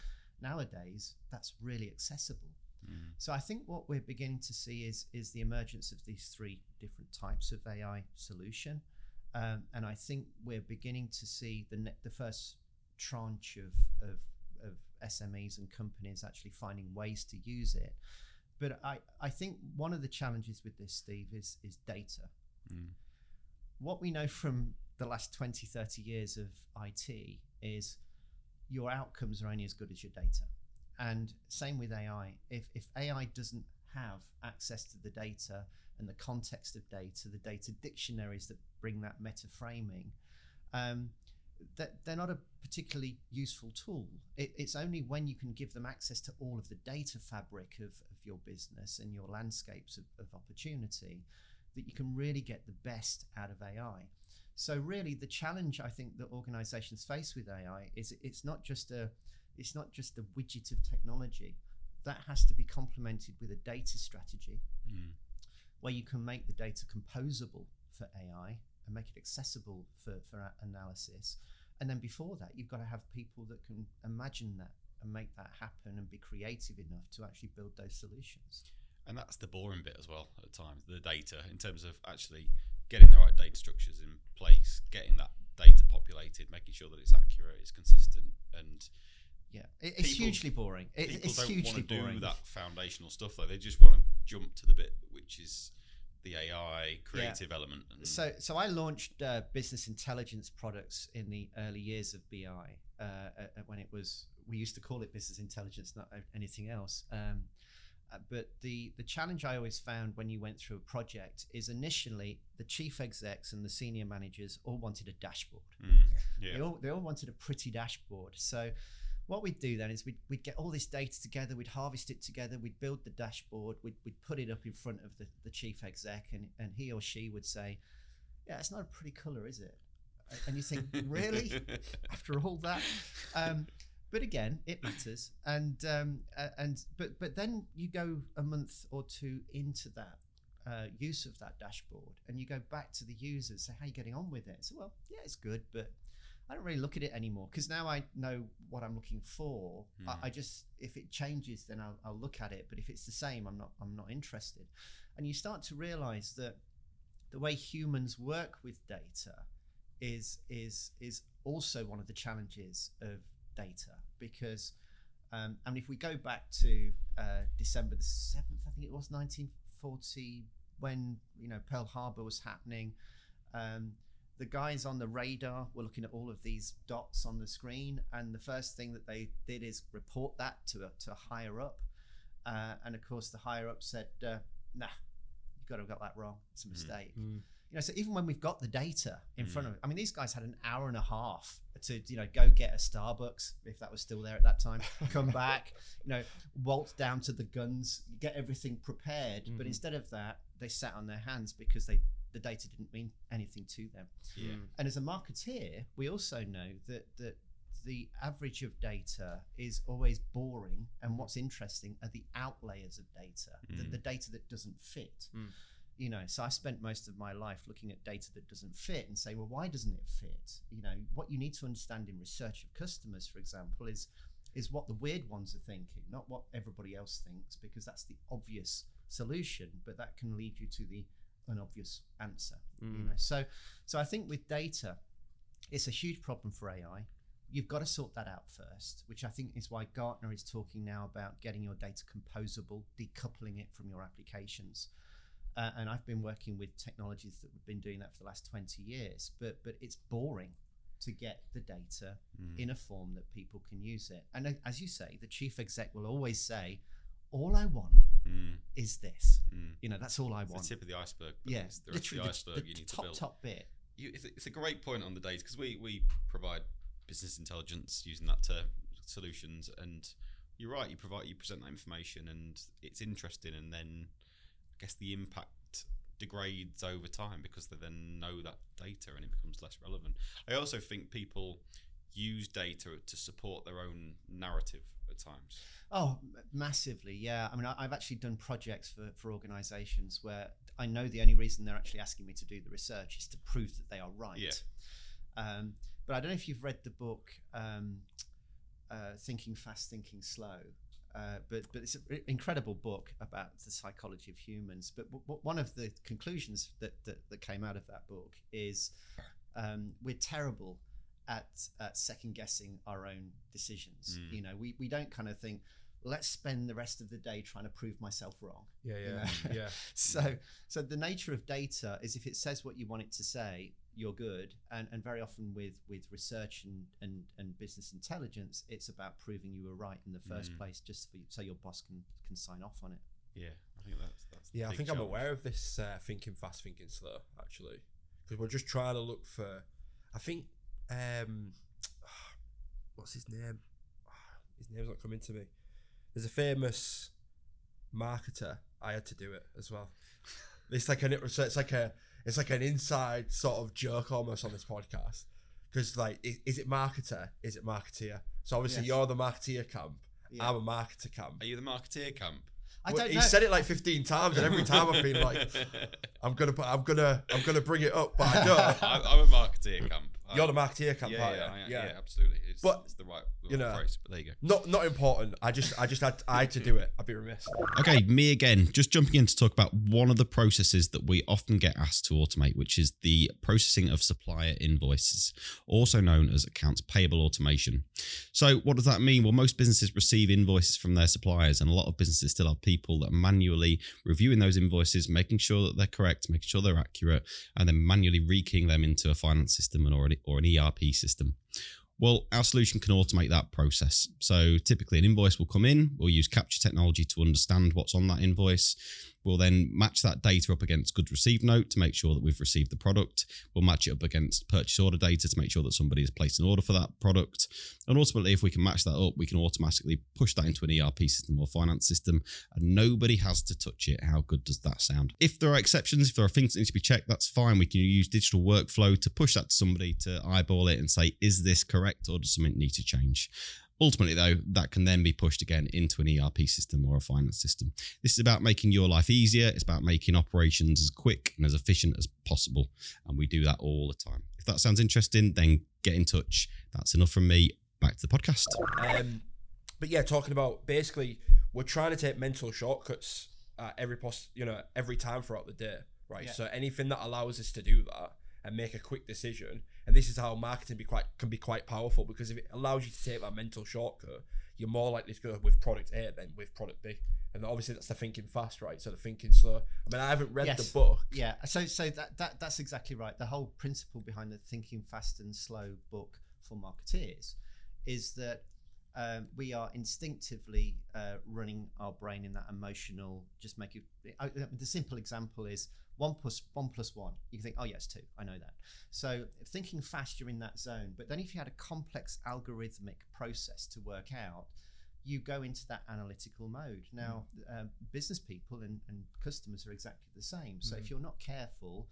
Nowadays, that's really accessible.
Mm.
So I think what we're beginning to see is is the emergence of these three different types of AI solution, um, and I think we're beginning to see the ne- the first tranche of, of of SMEs and companies actually finding ways to use it. but I, I think one of the challenges with this, Steve, is is data.
Mm.
What we know from the last 20, 30 years of IT is your outcomes are only as good as your data. And same with AI. If, if AI doesn't have access to the data and the context of data, the data dictionaries that bring that meta framing, um, that they're not a particularly useful tool. It, it's only when you can give them access to all of the data fabric of, of your business and your landscapes of, of opportunity that you can really get the best out of AI. So really, the challenge I think that organisations face with AI is it's not just a it's not just a widget of technology. That has to be complemented with a data strategy
Mm.
where you can make the data composable for AI and make it accessible for, for analysis. And then before that, you've got to have people that can imagine that and make that happen and be creative enough to actually build those solutions.
And that's the boring bit as well at times, the data, in terms of actually getting the right data structures in place, getting that data populated, making sure that it's accurate, it's consistent, and
Yeah, it's
People-
hugely boring. It,
people
it's
don't want
hugely
to do
boring.
that foundational stuff though. They just want to jump to the bit which is the AI creative element. And
So, so I launched uh, business intelligence products in the early years of BI uh, when it was we used to call it business intelligence, not anything else. Um, uh, but the the challenge I always found when you went through a project is initially the chief execs and the senior managers all wanted a dashboard.
Mm,
They
yeah,
all they all wanted a pretty dashboard. So what we'd do then is we'd, we'd get all this data together, we'd harvest it together, we'd build the dashboard, we'd, we'd put it up in front of the, the chief exec, and, and he or she would say, Yeah, it's not a pretty colour, is it? And you think, Really? After all that? Um, but again, it matters, and um, and but but then you go a month or two into that uh, use of that dashboard, and you go back to the users, say, "How are you getting on with it?" So, well, yeah, it's good, but I don't really look at it anymore because now I know what I'm looking for.
Hmm.
I, I just if it changes, then I'll, I'll look at it. But if it's the same, I'm not I'm not interested. And you start to realize that the way humans work with data is is is also one of the challenges of data because um, I mean if we go back to uh, December the seventh, I think it was 1940 when you know Pearl Harbor was happening. Um, the guys on the radar were looking at all of these dots on the screen, and the first thing that they did is report that to a, to a higher up. Uh, and of course, the higher up said, uh, "Nah, you've got to have got that wrong. It's a
Mhm.
mistake."
Mm.
You know, so even when we've got the data in front
Mm.
of, I mean, these guys had an hour and a half to, you know, go get a Starbucks if that was still there at that time, come back, you know, waltz down to the guns, get everything prepared. But
Mhm.
instead of that, they sat on their hands because they the data didn't mean anything to them.
yeah.
Mm.
And as a marketeer, we also know that that the average of data is always boring, and what's interesting are the outlayers of data, the,
Mm.
the data that doesn't fit.
Mm.
You know, so I spent most of my life looking at data that doesn't fit and say, well, why doesn't it fit? You know, what you need to understand in research of customers, for example, is is what the weird ones are thinking, not what everybody else thinks, because that's the obvious solution, but that can lead you to the unobvious answer. You
Mm.
know? So, so I think with data, it's a huge problem for AI. You've got to sort that out first, which I think is why Gartner is talking now about getting your data composable, decoupling it from your applications. Uh, and I've been working with technologies that have been doing that for the last 20 years, but but it's boring to get the data
Mm.
in a form that people can use it. And as you say, the chief exec will always say, "All I want
Mm.
is this."
Mm.
You know, that's all I
It's
want.
the tip of the iceberg. but
yeah,
it's the
literally
the iceberg
the,
you need
top
to build.
top bit.
you, it's, a, it's a great point on the days because we, we provide business intelligence using that to solutions and you're right you provide you present that information and it's interesting and then I guess the impact degrades over time because they then know that data and it becomes less relevant I also think people use data to support their own narrative at times
Oh, massively, yeah. I mean, I, I've actually done projects for, for organizations where I know the only reason they're actually asking me to do the research is to prove that they are right.
Yeah.
Um, but I don't know if you've read the book um, uh, Thinking Fast, Thinking Slow. Uh, but but it's an incredible book about the psychology of humans. But w- w- one of the conclusions that, that, that came out of that book is um, we're terrible at, at second guessing our own decisions.
Mm.
You know, we, we don't kind of think, let's spend the rest of the day trying to prove myself wrong.
Yeah,
you
yeah,
know?
yeah.
So, so the nature of data is if it says what you want it to say, you're good. And, and very often with, with research and, and, and business intelligence, it's about proving you were right in the first
Mm.
place, just for, so your boss can, can sign off on it.
Yeah, I think that's that's. the
Yeah, I
big
think I'm aware of this uh, thinking fast, thinking slow, actually, because we're just trying to look for. I think, um, what's his name? His name's not coming to me. There's a famous marketer. I had to do it as well. It's like an it's like a it's like an inside sort of joke almost on this podcast because like is, is it marketer? Is it marketeer? So obviously
Yes.
you're the marketeer camp.
Yeah.
I'm a marketer camp.
Are you the marketeer camp?
I
Well,
don't
he
know.
said it like 15 times, and every time I've been like, I'm gonna, I'm gonna, I'm gonna bring it up, but I don't.
I'm, I'm a marketeer camp. Oh.
You're the marketeer camp,
yeah,
aren't
yeah. I am, yeah, absolutely. It's,
But,
it's the right, the
you know,
phrase, but there you go.
Not, not important. I just, I just had, I had to do it. I'd be remiss.
Okay, me again, just jumping in to talk about one of the processes that we often get asked to automate, which is the processing of supplier invoices, also known as accounts payable automation. So, what does that mean? Well, most businesses receive invoices from their suppliers, and a lot of businesses still have people that are manually reviewing those invoices, making sure that they're correct, making sure they're accurate, and then manually rekeying them into a finance system and or or an ERP system. Well, our solution can automate that process. So typically, an invoice will come in. We'll use capture technology to understand what's on that invoice. We'll then match that data up against goods received note to make sure that we've received the product. We'll match it up against purchase order data to make sure that somebody has placed an order for that product. And ultimately, if we can match that up, we can automatically push that into an ERP system or finance system, and nobody has to touch it. How good does that sound? If there are exceptions, if there are things that need to be checked, that's fine. We can use digital workflow to push that to somebody to eyeball it and say, is this correct or does something need to change? Ultimately, though, that can then be pushed again into an ERP system or a finance system. This is about making your life easier. It's about making operations as quick and as efficient as possible. And we do that all the time. If that sounds interesting, then get in touch. That's enough from me. Back to the podcast.
Um, but yeah, talking about basically, we're trying to take mental shortcuts at every post, you know, every time throughout the day, right?
Yeah.
So anything that allows us to do that and make a quick decision, and this is how marketing be quite can be quite powerful because if it allows you to take that mental shortcut, you're more likely to go with product A than with product B. And obviously that's the thinking fast, right? So the thinking slow. I mean, I haven't read
Yes.
the book.
Yeah, so so that, that that's exactly right. The whole principle behind the thinking fast and slow book for marketeers is that um, we are instinctively uh, running our brain in that emotional. Just make it. I, the simple example is one plus one plus one. You can think, oh yes, two. I know that. So thinking fast, you're in that zone. But then if you had a complex algorithmic process to work out, you go into that analytical mode. Now, um, business people and, and customers are exactly the same. So if you're not careful,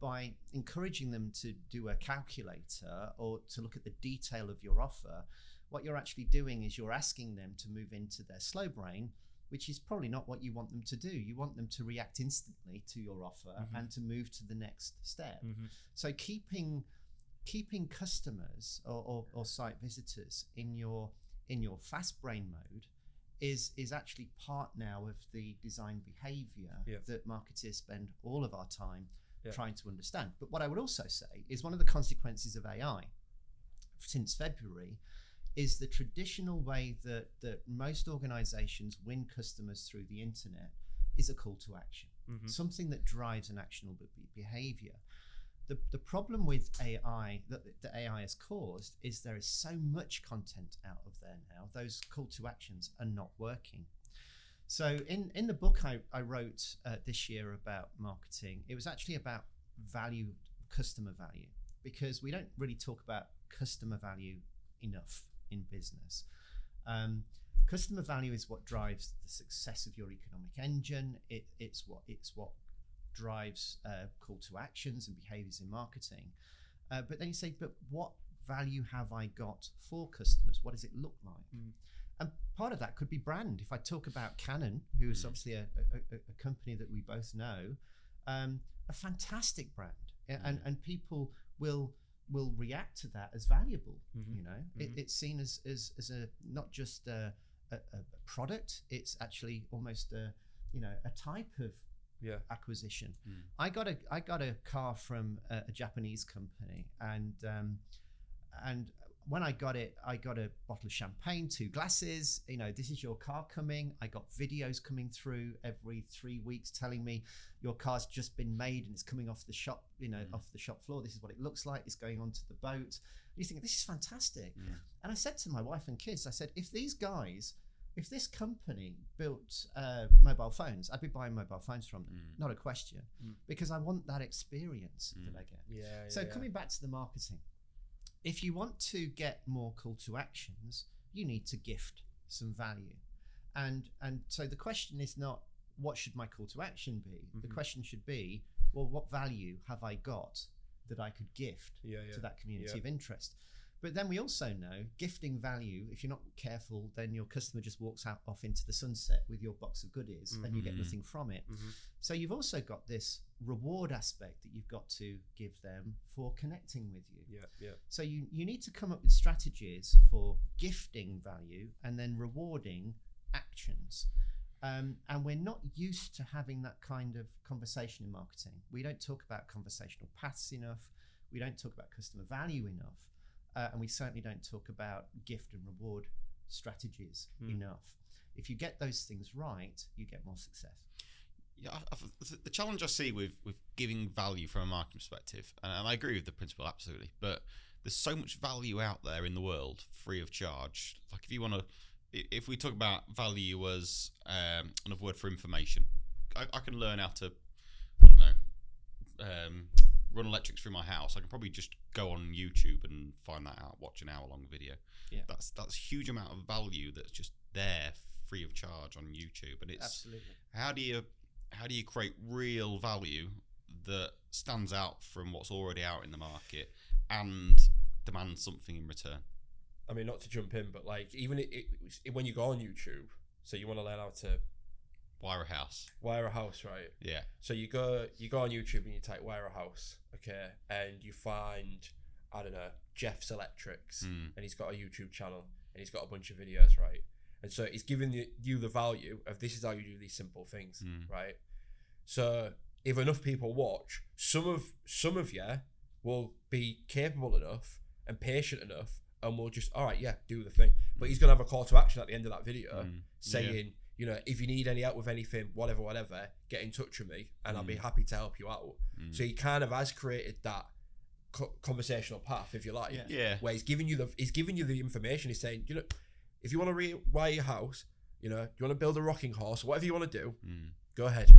by encouraging them to do a calculator or to look at the detail of your offer, what you're actually doing is you're asking them to move into their slow brain, which is probably not what you want them to do. You want them to react instantly to your offer
Mhm.
and to move to the next step.
Mm-hmm.
So keeping keeping customers or, or, or site visitors in your in your fast brain mode is is actually part now of the design behavior
Yeah.
that marketers spend all of our time
Yeah.
trying to understand. But what I would also say is one of the consequences of AI since February is the traditional way that that most organizations win customers through the internet is a call to action
Mm-hmm.
something that drives an actionable behavior. The, the problem with AI that the AI has caused is there is so much content out of there now, those call to actions are not working. So, in, in the book I, I wrote uh, this year about marketing, it was actually about value, customer value, because we don't really talk about customer value enough in business. Um, customer value is what drives the success of your economic engine. It, it's what it's what drives uh, call to actions and behaviors in marketing. Uh, but then you say, but what value have I got for customers? What does it look like?
Mm.
And part of that could be brand. If I talk about Canon, who is
Mm.
obviously a, a, a- company that we both know, um, a fantastic brand, A- and
Mm.
and people will will react to that as valuable.
Mhm.
You know, it,
Mhm.
it's seen as as, as a not just a, a, a product; it's actually almost a you know a type of
Yeah.
acquisition.
Mm.
I got a I got a car from a, a Japanese company, and um, and when I got it, I got a bottle of champagne, two glasses. You know, this is your car coming. I got videos coming through every three weeks telling me your car's just been made and it's coming off the shop, you know,
Mm.
off the shop floor. This is what it looks like. It's going onto the boat. You think this is fantastic.
Mm.
And I said to my wife and kids, I said, if these guys, if this company built uh, mobile phones, I'd be buying mobile phones from them,
Mm.
not a question,
Mm.
because I want that experience
Mm.
that I get.
Yeah.
So coming back to the marketing, if you want to get more call to actions, you need to gift some value, and and so the question is not what should my call to action be. The
Mhm.
question should be, well, what value have I got that I could gift
yeah, yeah.
to that community
Yeah.
of interest? But then we also know gifting value, if you're not careful, then your customer just walks out off into the sunset with your box of goodies and you get
Mhm.
nothing from it.
Mhm.
So you've also got this reward aspect that you've got to give them for connecting with you.
Yeah, yeah.
So you, you need to come up with strategies for gifting value and then rewarding actions. Um, and we're not used to having that kind of conversation in marketing. We don't talk about conversational paths enough. We don't talk about customer value enough. Uh, and we certainly don't talk about gift and reward strategies
Hmm.
enough. If you get those things right, you get more success.
Yeah, I, I, the- challenge I see with with giving value from a marketing perspective, and, and I agree with the principle absolutely, but there's so much value out there in the world free of charge. Like if you want to, if we talk about value as um, another word for information, I, I can learn how to, I don't know, um, run electrics through my house. I can probably just go on YouTube and find that out, watch an hour long video.
Yeah.
that's that's a huge amount of value that's just there free of charge on YouTube, and it's
Absolutely.
how do you how do you create real value that stands out from what's already out in the market and demand something in return?
I mean, not to jump in, but like even it, it, when you go on YouTube, so you want to learn how to
Wire a house,
wire a house, right?
yeah,
So you go you go on YouTube and you type wire a house, okay, and you find I don't know Jeff's Electrics,
Mm.
and he's got a YouTube channel and he's got a bunch of videos, right? And so he's giving you, you the value of this is how you do these simple things,
Mm.
right? So if enough people watch, some of some of you will be capable enough and patient enough, and will just all right, yeah, do the thing. But he's gonna have a call to action at the end of that video
Mm.
saying, you know, if you need any help with anything, whatever, whatever, get in touch with me, and I'll be
Mm.
happy to help you out.
Mm.
So he kind of has created that co- conversational path, if you like,
Yeah.
yeah,
where he's giving you the he's giving you the information. He's saying, you know, if you want to rewire your house, you know, you want to build a rocking horse, whatever you want to do,
Mm.
go ahead,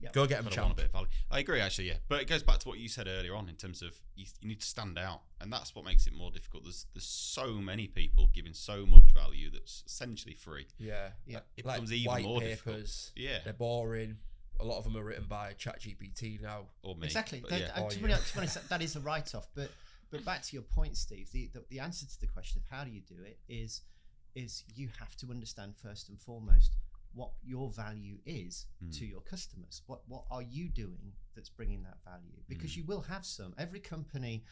Yeah.
go get him,
But I a
champ.
bit of value. I agree, actually, yeah. But it goes back to what you said earlier on in terms of you, you need to stand out, and that's what makes it more difficult. There's there's so many people giving so much value that's essentially free.
Yeah,
Yeah.
It
like
becomes even
white
more
papers.
difficult. Yeah,
They're boring. A lot of them are written by ChatGPT now.
or me.
Exactly.
But
That-
yeah.
uh,
Oh,
to, be honest, to be honest, that is a write-off. But but back to your point, Steve. The, the the answer to the question of how do you do it is is you have to understand first and foremost what your value is
Mm.
to your customers. What what are you doing that's bringing that value? Because
Mm.
you will have some. Every company.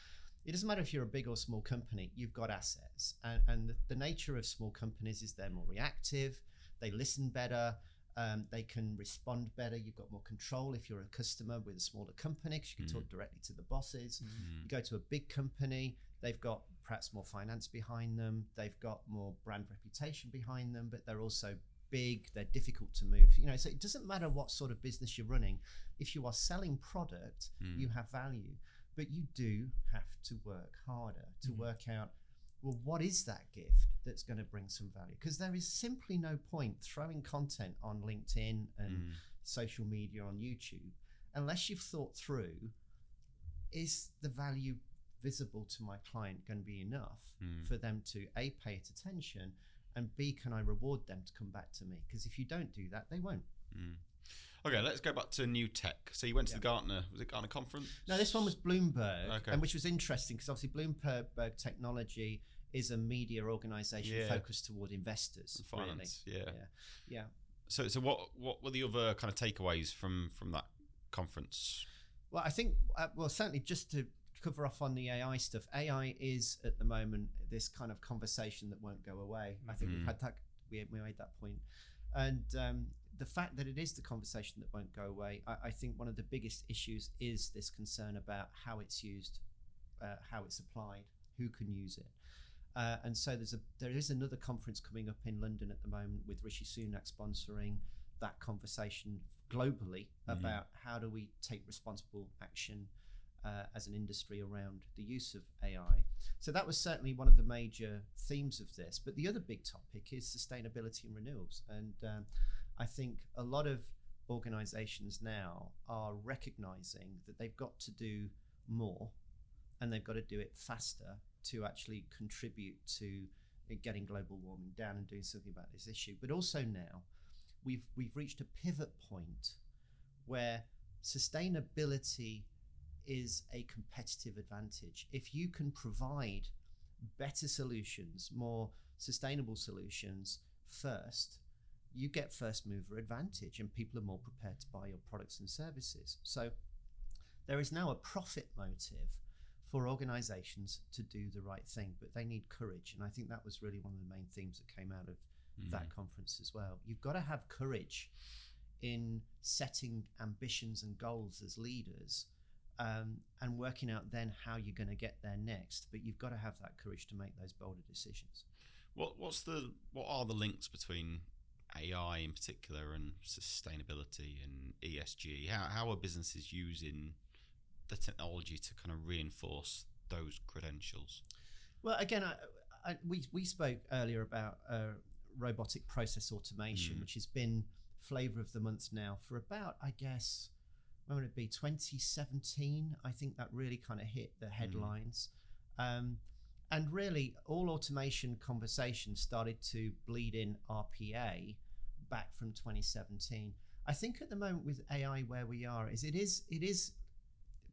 It doesn't matter if you're a big or small company, you've got assets. And, and the, nature of small companies is they're more reactive, they listen better, um, they can respond better. You've got more control if you're a customer with a smaller company because you can
Mm.
talk directly to the bosses.
Mm.
You go to a big company, they've got perhaps more finance behind them, they've got more brand reputation behind them, but they're also big, they're difficult to move. You know, so it doesn't matter what sort of business you're running. If you are selling product,
Mm.
you have value, but you do have to work harder to
Mhm.
work out well, what is that gift that's going to bring some value? Because there is simply no point throwing content on LinkedIn and
Mm.
social media on YouTube unless you've thought through is the value visible to my client going to be enough
Mm.
for them to a pay it attention and b can I reward them to come back to me because if you don't do that they won't.
Mm. Okay, let's go back to new tech. So you went to the Gartner, was it Gartner conference?
No, this one was Bloomberg,
Okay.
and which was interesting because obviously Bloomberg Technology is a media organisation
Yeah.
focused toward investors.
And finance. Yeah.
Yeah. Yeah.
So so what what were the other kind of takeaways from from that conference?
Well, I think, uh, well, certainly just to cover off on the AI stuff, AI is at the moment this kind of conversation that won't go away. I think
Mhm.
we've had that, we, we made that point. And um, the fact that it is the conversation that won't go away, I, I think one of the biggest issues is this concern about how it's used, uh, how it's applied, who can use it. Uh, and so there's a there is another conference coming up in London at the moment with Rishi Sunak sponsoring that conversation globally
Mhm.
about how do we take responsible action uh, as an industry around the use of AI. So that was certainly one of the major themes of this. But the other big topic is sustainability and renewals. And um, I think a lot of organizations now are recognizing that they've got to do more and they've got to do it faster to actually contribute to getting global warming down and doing something about this issue. But also now, we've we've reached a pivot point where sustainability is a competitive advantage. If you can provide better solutions, more sustainable solutions first, you get first mover advantage and people are more prepared to buy your products and services. So there is now a profit motive for organizations to do the right thing, but they need courage. And I think that was really one of the main themes that came out of that mm-hmm. conference as well. You've got to have courage in setting ambitions and goals as leaders um, and working out then how you're going to get there next. But you've got to have that courage to make those bolder decisions.
What what's the what are the links between AI in particular and sustainability and ESG? How how are businesses using the technology to kind of reinforce those credentials?
Well, again, I, I, we we spoke earlier about uh, robotic process automation,
Mm.
which has been flavour of the month now for about, I guess, when would it be? 2017. I think that really kind of hit the headlines. Um, and really, all automation conversations started to bleed in RPA back from 2017. I think at the moment with AI, where we are is it is it is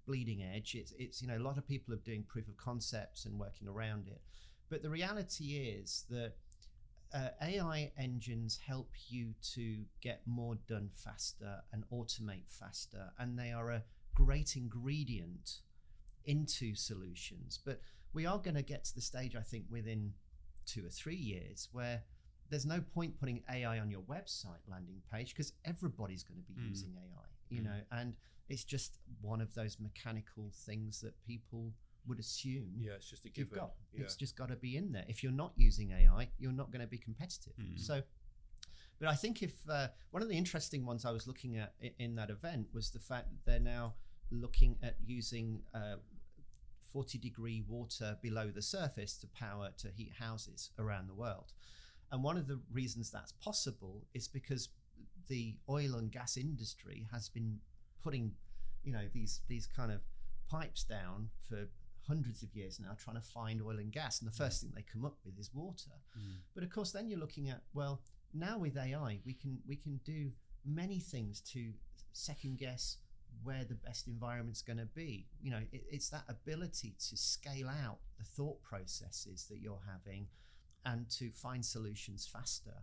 bleeding edge. It's it's you know a lot of people are doing proof of concepts and working around it, but the reality is that uh, AI engines help you to get more done faster and automate faster, and they are a great ingredient into solutions. But we are going to get to the stage, I think, within two or three years where there's no point putting AI on your website landing page because everybody's going to be
Mm.
using AI, you
Mm.
know, and it's just one of those mechanical things that people would assume
Yeah, it's just a
you've
given.
got.
Yeah.
It's just got to be in there. If you're not using AI, you're not going to be competitive.
Mm.
So, but I think if uh, one of the interesting ones I was looking at i- in that event was the fact that they're now looking at using uh, 40 degree water below the surface to power to heat houses around the world. And one of the reasons that's possible is because the oil and gas industry has been putting, you know, these these kind of pipes down for hundreds of years now, trying to find oil and gas. And the first thing they come up with is water. Mm. But of course, then you're looking at well, now with AI, we can we can do many things to second guess where the best environment's going to be. You know, it, it's that ability to scale out the thought processes that you're having, and to find solutions faster.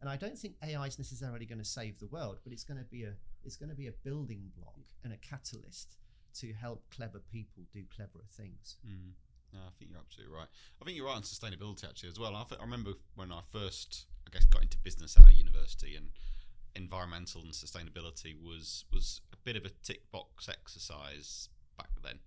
And I don't think AI is necessarily going to save the world, but it's going to be a it's going to be a building block and a catalyst to help clever people do cleverer things.
Mm. No, I think you're absolutely right. I think you're right on sustainability actually as well. I, th- I remember when I first, I guess, got into business at a university, and environmental and sustainability was was a bit of a tick box exercise back then.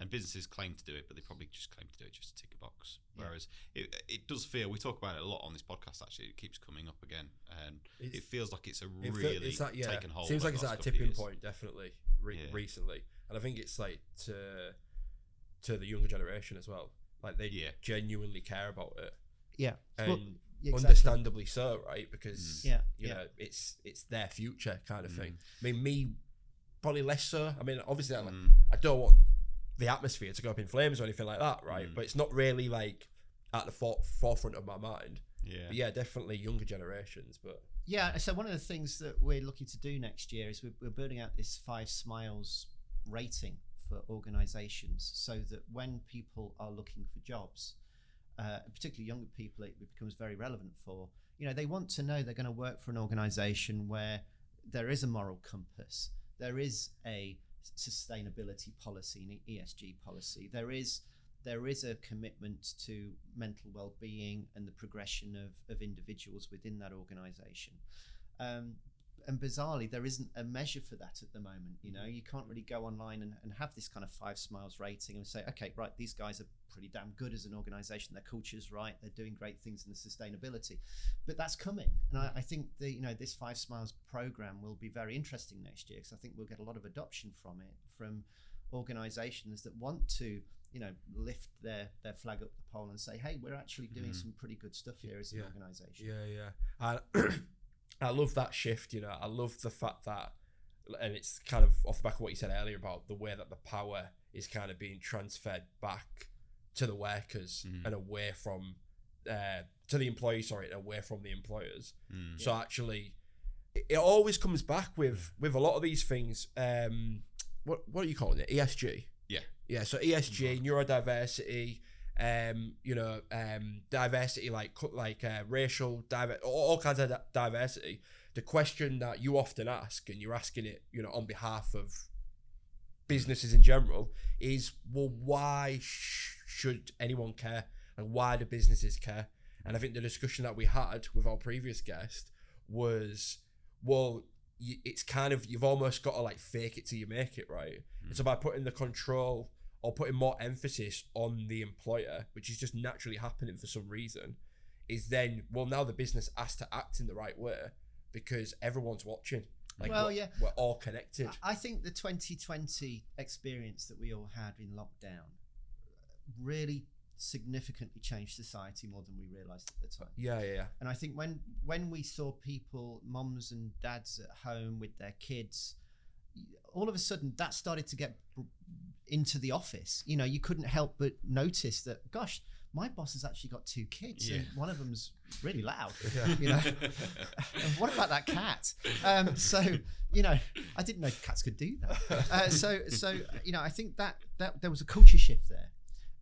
And businesses claim to do it, but they probably just claim to do it just to tick a box.
Yeah.
Whereas it, it does feel we talk about it a lot on this podcast. Actually, it keeps coming up again, and
It's-
it feels like it's a really
it's that, yeah,
taken hold.
Seems
over
like it's at a
last couple of
tipping point, definitely re-
Yeah.
recently, and I think it's like to to the younger generation as well. Like they
Yeah.
genuinely care about it,
Yeah,
and
Well, exactly.
understandably so, right? Because
Yeah,
you
yeah.
know it's it's their future kind of
Mm.
thing. I mean, me probably less so. I mean, obviously, I,
Mm.
I don't want the atmosphere to go up in flames or anything like that, right?
Mm.
But it's not really like at the for- forefront of my mind.
Yeah.
But yeah, definitely younger generations, but
Yeah, so one of the things that we're looking to do next year is we're, we're building out this five smiles rating for organizations so that when people are looking for jobs, uh, particularly younger people, it becomes very relevant for. You know, they want to know they're going to work for an organization where there is a moral compass, there is a sustainability policy, an ESG policy, there is there is a commitment to mental well-being and the progression of, of individuals within that organization. Um, and bizarrely, there isn't a measure for that at the moment. You know, you can't really go online and, and have this kind of five smiles rating and say, okay, right, these guys are pretty damn good as an organization. Their culture's right. They're doing great things in the sustainability. But that's coming. And I, I think the, you know, this five smiles program will be very interesting next year because I think we'll get a lot of adoption from it from organizations that want to you know lift their their flag up the pole and say hey we're actually doing
Mhm.
some pretty good stuff here as an
Yeah.
organization
Yeah, yeah. I, I love that shift. You know, I love the fact that, and it's kind of off the back of what you said earlier about the way that the power is kind of being transferred back to the workers
Mhm.
and away from uh, to the employees. Sorry, away from the employers.
Mm.
So actually, it, it always comes back with with a lot of these things. Um, what what are you calling it? ESG.
Yeah.
Yeah. So ESG, neurodiversity. Um, you know, um, diversity like like uh, racial diver, all, kinds of di- diversity. The question that you often ask, and you're asking it, you know, on behalf of businesses in general, is well, why sh- should anyone care? And why do businesses care? And I think the discussion that we had with our previous guest was, well, you, it's kind of you've almost got to like fake it till you make it, right? And so by putting the control or putting more emphasis on the employer, which is just naturally happening for some reason, is then well now the business has to act in the right way because everyone's watching. Like
Well,
we're,
yeah.
we're all connected.
I think the 2020 experience that we all had in lockdown really significantly changed society more than we realized at the time.
Yeah, yeah, yeah.
And I think when when we saw people, moms and dads at home with their kids, all of a sudden that started to get into the office. You know, you couldn't help but notice that, gosh, my boss has actually got two kids, and one of them's really loud.
Yeah.
You know, what about that cat? Um, so you know, I didn't know cats could do that. Uh, so so you know, I think that that there was a culture shift there,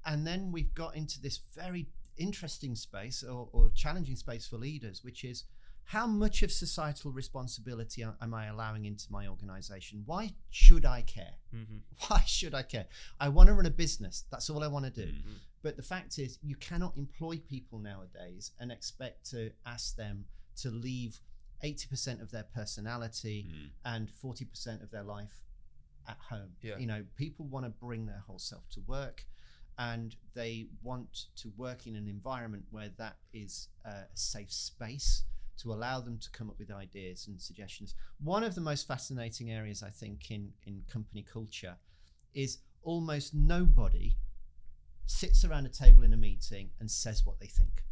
and then we've got into this very interesting space or, or challenging space for leaders, which is how much of societal responsibility am- I allowing into my organization? Why should I care?
Mm-hmm.
Why should I care? I want to run a business. That's all I want to do.
Mm.
But the fact is, you cannot employ people nowadays and expect to ask them to leave 80% of their personality
Mm.
and 40% of their life at home.
Yeah.
You know, people want to bring their whole self to work and they want to work in an environment where that is uh, a safe space to allow them to come up with ideas and suggestions. One of the most fascinating areas, I think, in, in company culture is almost nobody sits around a table in a meeting and says what they think.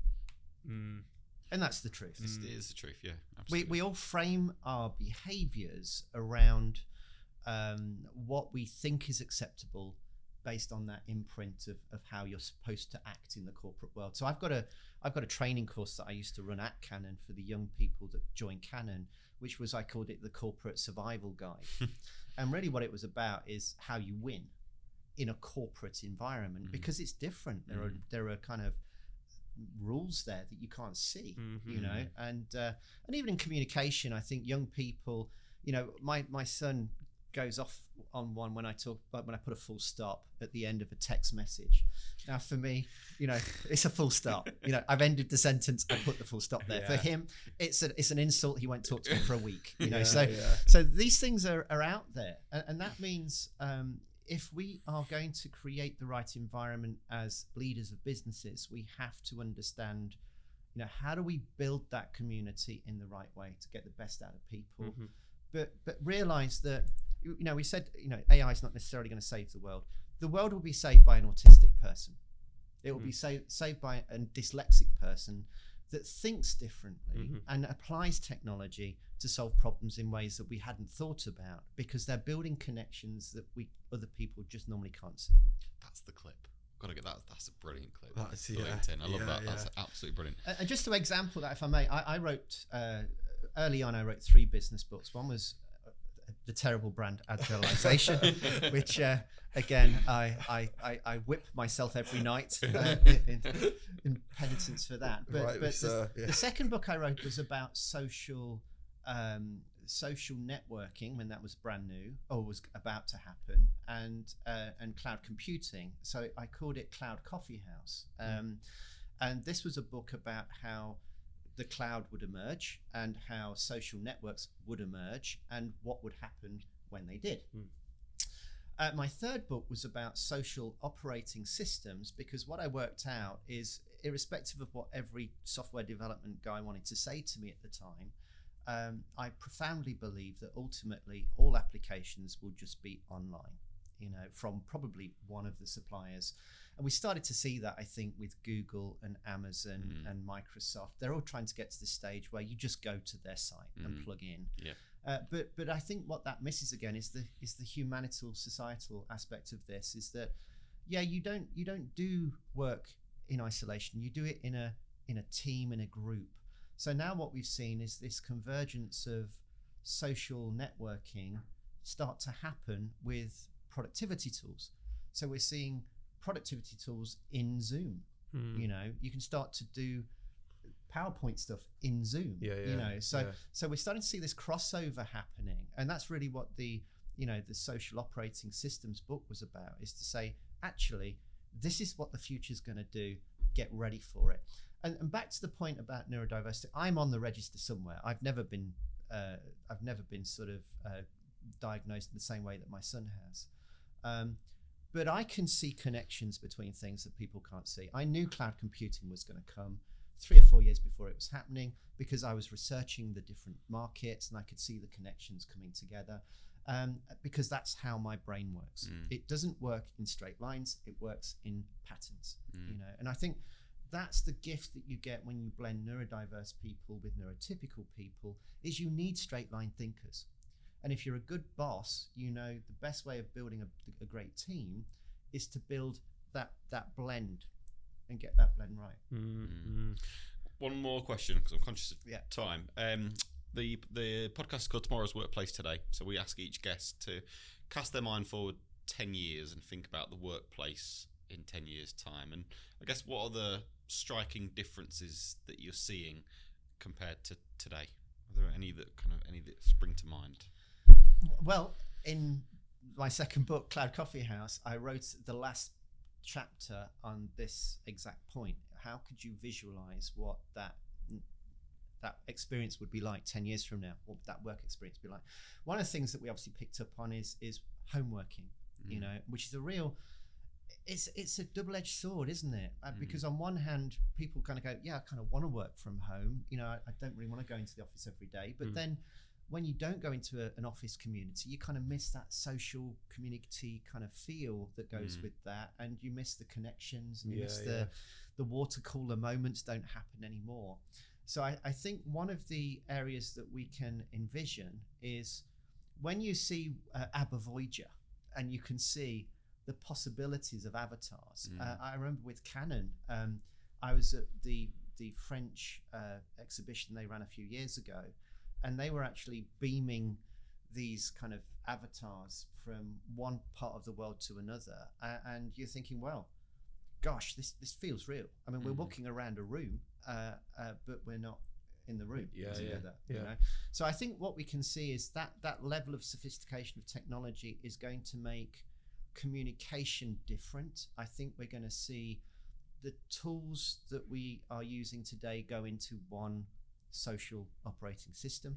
Mm.
And that's the truth.
It's,
Mm.
it is the truth, yeah.
We, we all frame our behaviors around um, what we think is acceptable based on that imprint of, of how you're supposed to act in the corporate world. So I've got a I've got a training course that I used to run at Canon for the young people that join Canon, which was I called it the corporate survival guide. and really what it was about is how you win in a corporate environment
Mhm.
because it's different. There are
Mhm.
there are kind of rules there that you can't see
Mm-hmm.
you know and uh, and even in communication i think young people you know my my son goes off on one when i talk but when i put a full stop at the end of a text message. Now for me you know it's a full stop. You know i've ended the sentence i put the full stop there. For him it's a, it's an insult he won't talk to me for a week you know?
Yeah,
so
yeah.
so these things are, are out there and, and that means um, if we are going to create the right environment as leaders of businesses we have to understand you know how do we build that community in the right way to get the best out of people?
Mhm.
but but realize that you you know we said you know ai is not necessarily going to save the world the world will be saved by an autistic person it will be saved saved by a dyslexic person that thinks differently
Mhm.
and applies technology to solve problems in ways that we hadn't thought about because they're building connections that we other people just normally can't see
That's the clip. Got to get that. That's a brilliant clip.
That's-
for
yeah,
LinkedIn. I love
yeah,
that. That's absolutely brilliant.
Uh, and just to example that, if I may, I, I wrote uh, early on. I wrote three business books. One was the terrible brand Agilization, which uh, again I, I, I, I whip myself every night uh, in, in penitence for that. But,
Rightly
but the,
yeah.
the second book I wrote was about social. Um, social networking when that was brand new or was about to happen and uh, and cloud computing so i called it cloud coffee house um, and this was a book about how the cloud would emerge and how social networks would emerge and what would happen when they did.
Mm.
Uh, my third book was about social operating systems because what I worked out is, irrespective of what every software development guy wanted to say to me at the time, um, I profoundly believe that ultimately all applications will just be online, you know, from probably one of the suppliers. And we started to see that, I think, with Google and Amazon
Mhm.
and Microsoft. They're all trying to get to the stage where you just go to their site and
Mhm.
plug in.
Yeah.
Uh, but but I think what that misses again is the is the humanital societal aspect of this is that yeah you don't you don't do work in isolation you do it in a in a team in a group so now what we've seen is this convergence of social networking start to happen with productivity tools. So we're seeing productivity tools in Zoom.
Mm.
you know you can start to do PowerPoint stuff in Zoom
Yeah, yeah,
you know. So
yeah.
so we're starting to see this crossover happening and that's really what the you know the social operating systems book was about is to say actually this is what the future is going to do. Get ready for it. And, and back to the point about neurodiversity i'm on the register somewhere. I've never been uh, i've never been sort of uh, diagnosed in the same way that my son has um, but i can see connections between things that people can't see i knew cloud computing was going to come three or four years before it was happening because I was researching the different markets and I could see the connections coming together. Um, because that's how my brain works.
Mm.
It doesn't work in straight lines; it works in patterns.
Mm.
You know, and I think that's the gift that you get when you blend neurodiverse people with neurotypical people is you need straight line thinkers. And if you're a good boss, you know the best way of building a, a great team is to build that that blend and get that blend right.
Mm,
Mm.
mm.
One more question because I'm conscious of
Yeah.
time. Um, the the podcast is called Tomorrow's Workplace Today, so we ask each guest to cast their mind forward ten years and think about the workplace in ten years' time. And I guess what are the striking differences that you're seeing compared to today? Are there any that kind of any that spring to mind?
Well, in my second book, Cloud Coffee House, I wrote the last chapter on this exact point. How could you visualize what that that experience would be like 10 years from now? What would that work experience be like? One of the things that we obviously picked up on is is homeworking, you
Mm.
know, which is a real it's it's a double-edged sword, isn't it? Uh,
Mm.
Because on one hand, people kind of go, "Yeah, I kind of want to work from home. You know, I, I don't really want to go into the office every day." But
Mm.
then, when you don't go into a, an office community, you kind of miss that social community kind of feel that goes
Mm.
with that, and you miss the connections, and you
Yeah,
miss
yeah.
the the water cooler moments don't happen anymore. So I, I think one of the areas that we can envision is when you see uh, Abba Voyager and you can see the possibilities of avatars.
Mm.
Uh, I remember with Canon, um, I was at the the French uh, exhibition they ran a few years ago, and they were actually beaming these kind of avatars from one part of the world to another, and you're thinking, well, gosh, this this feels real. I mean, we're
Mhm.
walking around a room, uh, uh, but we're not in the room
Yeah, yeah,
together. You
yeah.
know? So I think what we can see is that that level of sophistication of technology is going to make communication different. I think we're going to see the tools that we are using today go into one social operating system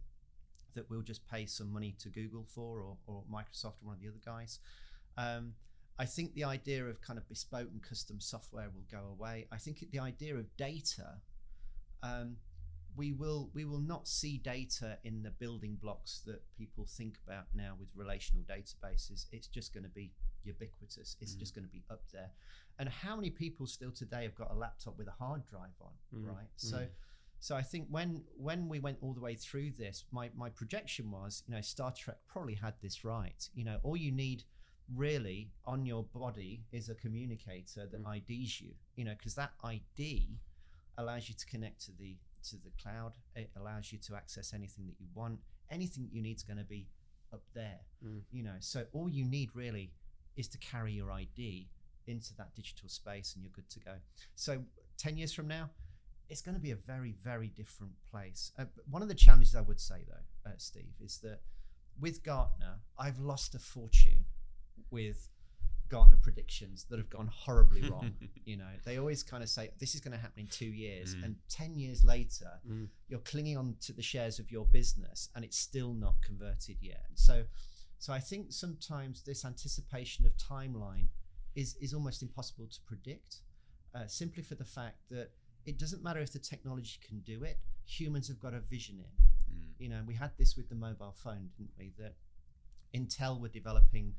that we'll just pay some money to Google for or, or Microsoft or one of the other guys. Um, I think the idea of kind of bespoke and custom software will go away. I think the idea of data, um, we will we will not see data in the building blocks that people think about now with relational databases. It's just going to be ubiquitous. It's
Mm.
just going to be up there. And how many people still today have got a laptop with a hard drive on,
Mm,
right? So
mm.
So I think when when we went all the way through this, my my projection was, you know, Star Trek probably had this right. You know, all you need really on your body is a communicator that
Mm.
IDs you. You know, because that ID allows you to connect to the to the cloud. It allows you to access anything that you want. Anything you need is going to be up there.
Mm.
You know, so all you need really is to carry your ID into that digital space, and you're good to go. So ten years from now, it's going to be a very very different place. Uh, one of the challenges I would say though, uh, Steve, is that with Gartner, I've lost a fortune with Gartner predictions that have gone horribly wrong. you know, they always kind of say this is going to happen in two years,
Mm.
and ten years later,
Mm.
you're clinging on to the shares of your business, and it's still not converted yet. So, so I think sometimes this anticipation of timeline is is almost impossible to predict, uh, simply for the fact that it doesn't matter if the technology can do it. Humans have got to vision it
Mm.
you know, we had this with the mobile phone, didn't we? That Intel were developing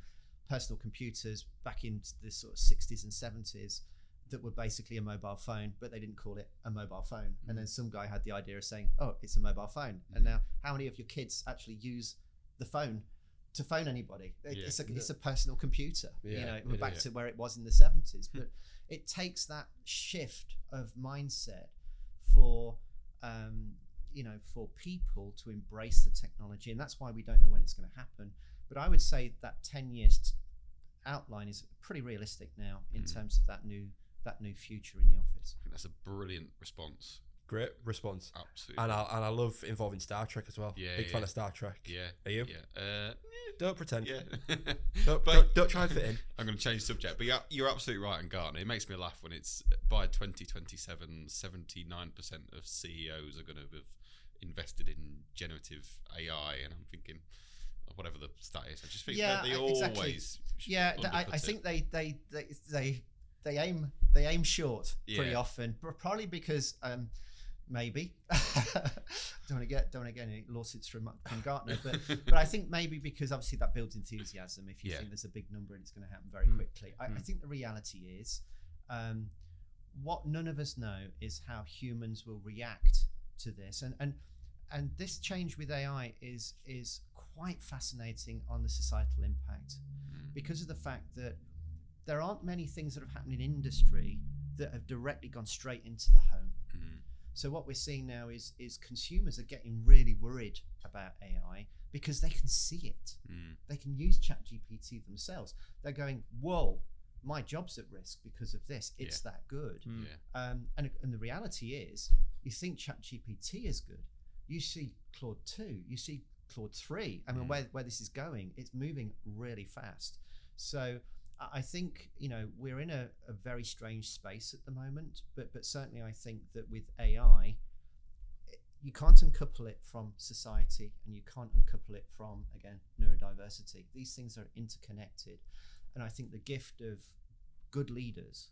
personal computers back in the sort of 60s and 70s that were basically a mobile phone, but they didn't call it a mobile phone. And then some guy had the idea of saying, "Oh, it's a mobile phone." And now, how many of your kids actually use the phone to phone anybody? It-
Yeah.
It's a it's a personal computer.
Yeah,
you know, we're back
is.
to where it was in the 70s, but it takes that shift of mindset for um, you know for people to embrace the technology and that's why we don't know when it's going to happen but i would say that 10 years t- outline is pretty realistic now in
Mm.
terms of that new that new future in the office
I think that's a brilliant response.
Great response.
Absolutely.
And I and I love involving Star Trek as well.
Yeah,
Big fan of Star Trek.
yeah.
Are you?
Yeah. Uh,
Don't pretend.
yeah.
Don't,
But-
don't, don't try and fit in.
I'm going to change subject, but you're, you're absolutely right on Gartner. It makes me laugh when it's by 2027, 79% of CEOs are going to have invested in generative AI, and I'm thinking, whatever the stat is, I just think
Yeah,
that they
I- exactly.
always.
yeah I, I think they they they they they aim they aim short pretty often but probably because um maybe don't want to get don't want to get any lawsuits from from gartner but but I think maybe because obviously that builds enthusiasm if you
Yeah.
think there's a big number and it's going to happen very
Mm.
quickly. I, I
Mm.
think the reality is, um, what none of us know is how humans will react to this, and and and this change with AI is is quite fascinating on the societal impact
Mm.
because of the fact that there aren't many things that have happened in industry that have directly gone straight into the home. So what we're seeing now is is consumers are getting really worried about AI because they can see it.
Mm.
They can use ChatGPT themselves. They're going, "Whoa, my job's at risk because of this. It's that good."
Mm.
Yeah.
Um, and and the reality is, you think ChatGPT is good. You see Claude two. You see Claude three. I mean,
Mm.
where where this is going, it's moving really fast. So I think you know we're in a, a very strange space at the moment, but but certainly I think that with AI, you can't uncouple it from society, and you can't uncouple it from again neurodiversity. These things are interconnected, and I think the gift of good leaders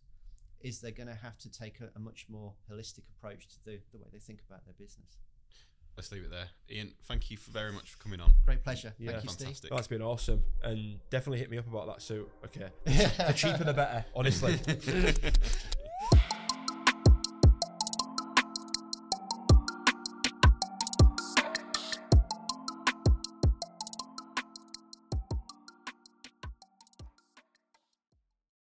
is they're going to have to take a, a much more holistic approach to the, the way they think about their business.
Let's leave it there. Ian, thank you for very much for coming on.
Great pleasure.
Yeah.
Thank you, Steve.
Fantastic.
That's been awesome. And definitely hit me up about that suit. Okay. The cheaper the better, honestly.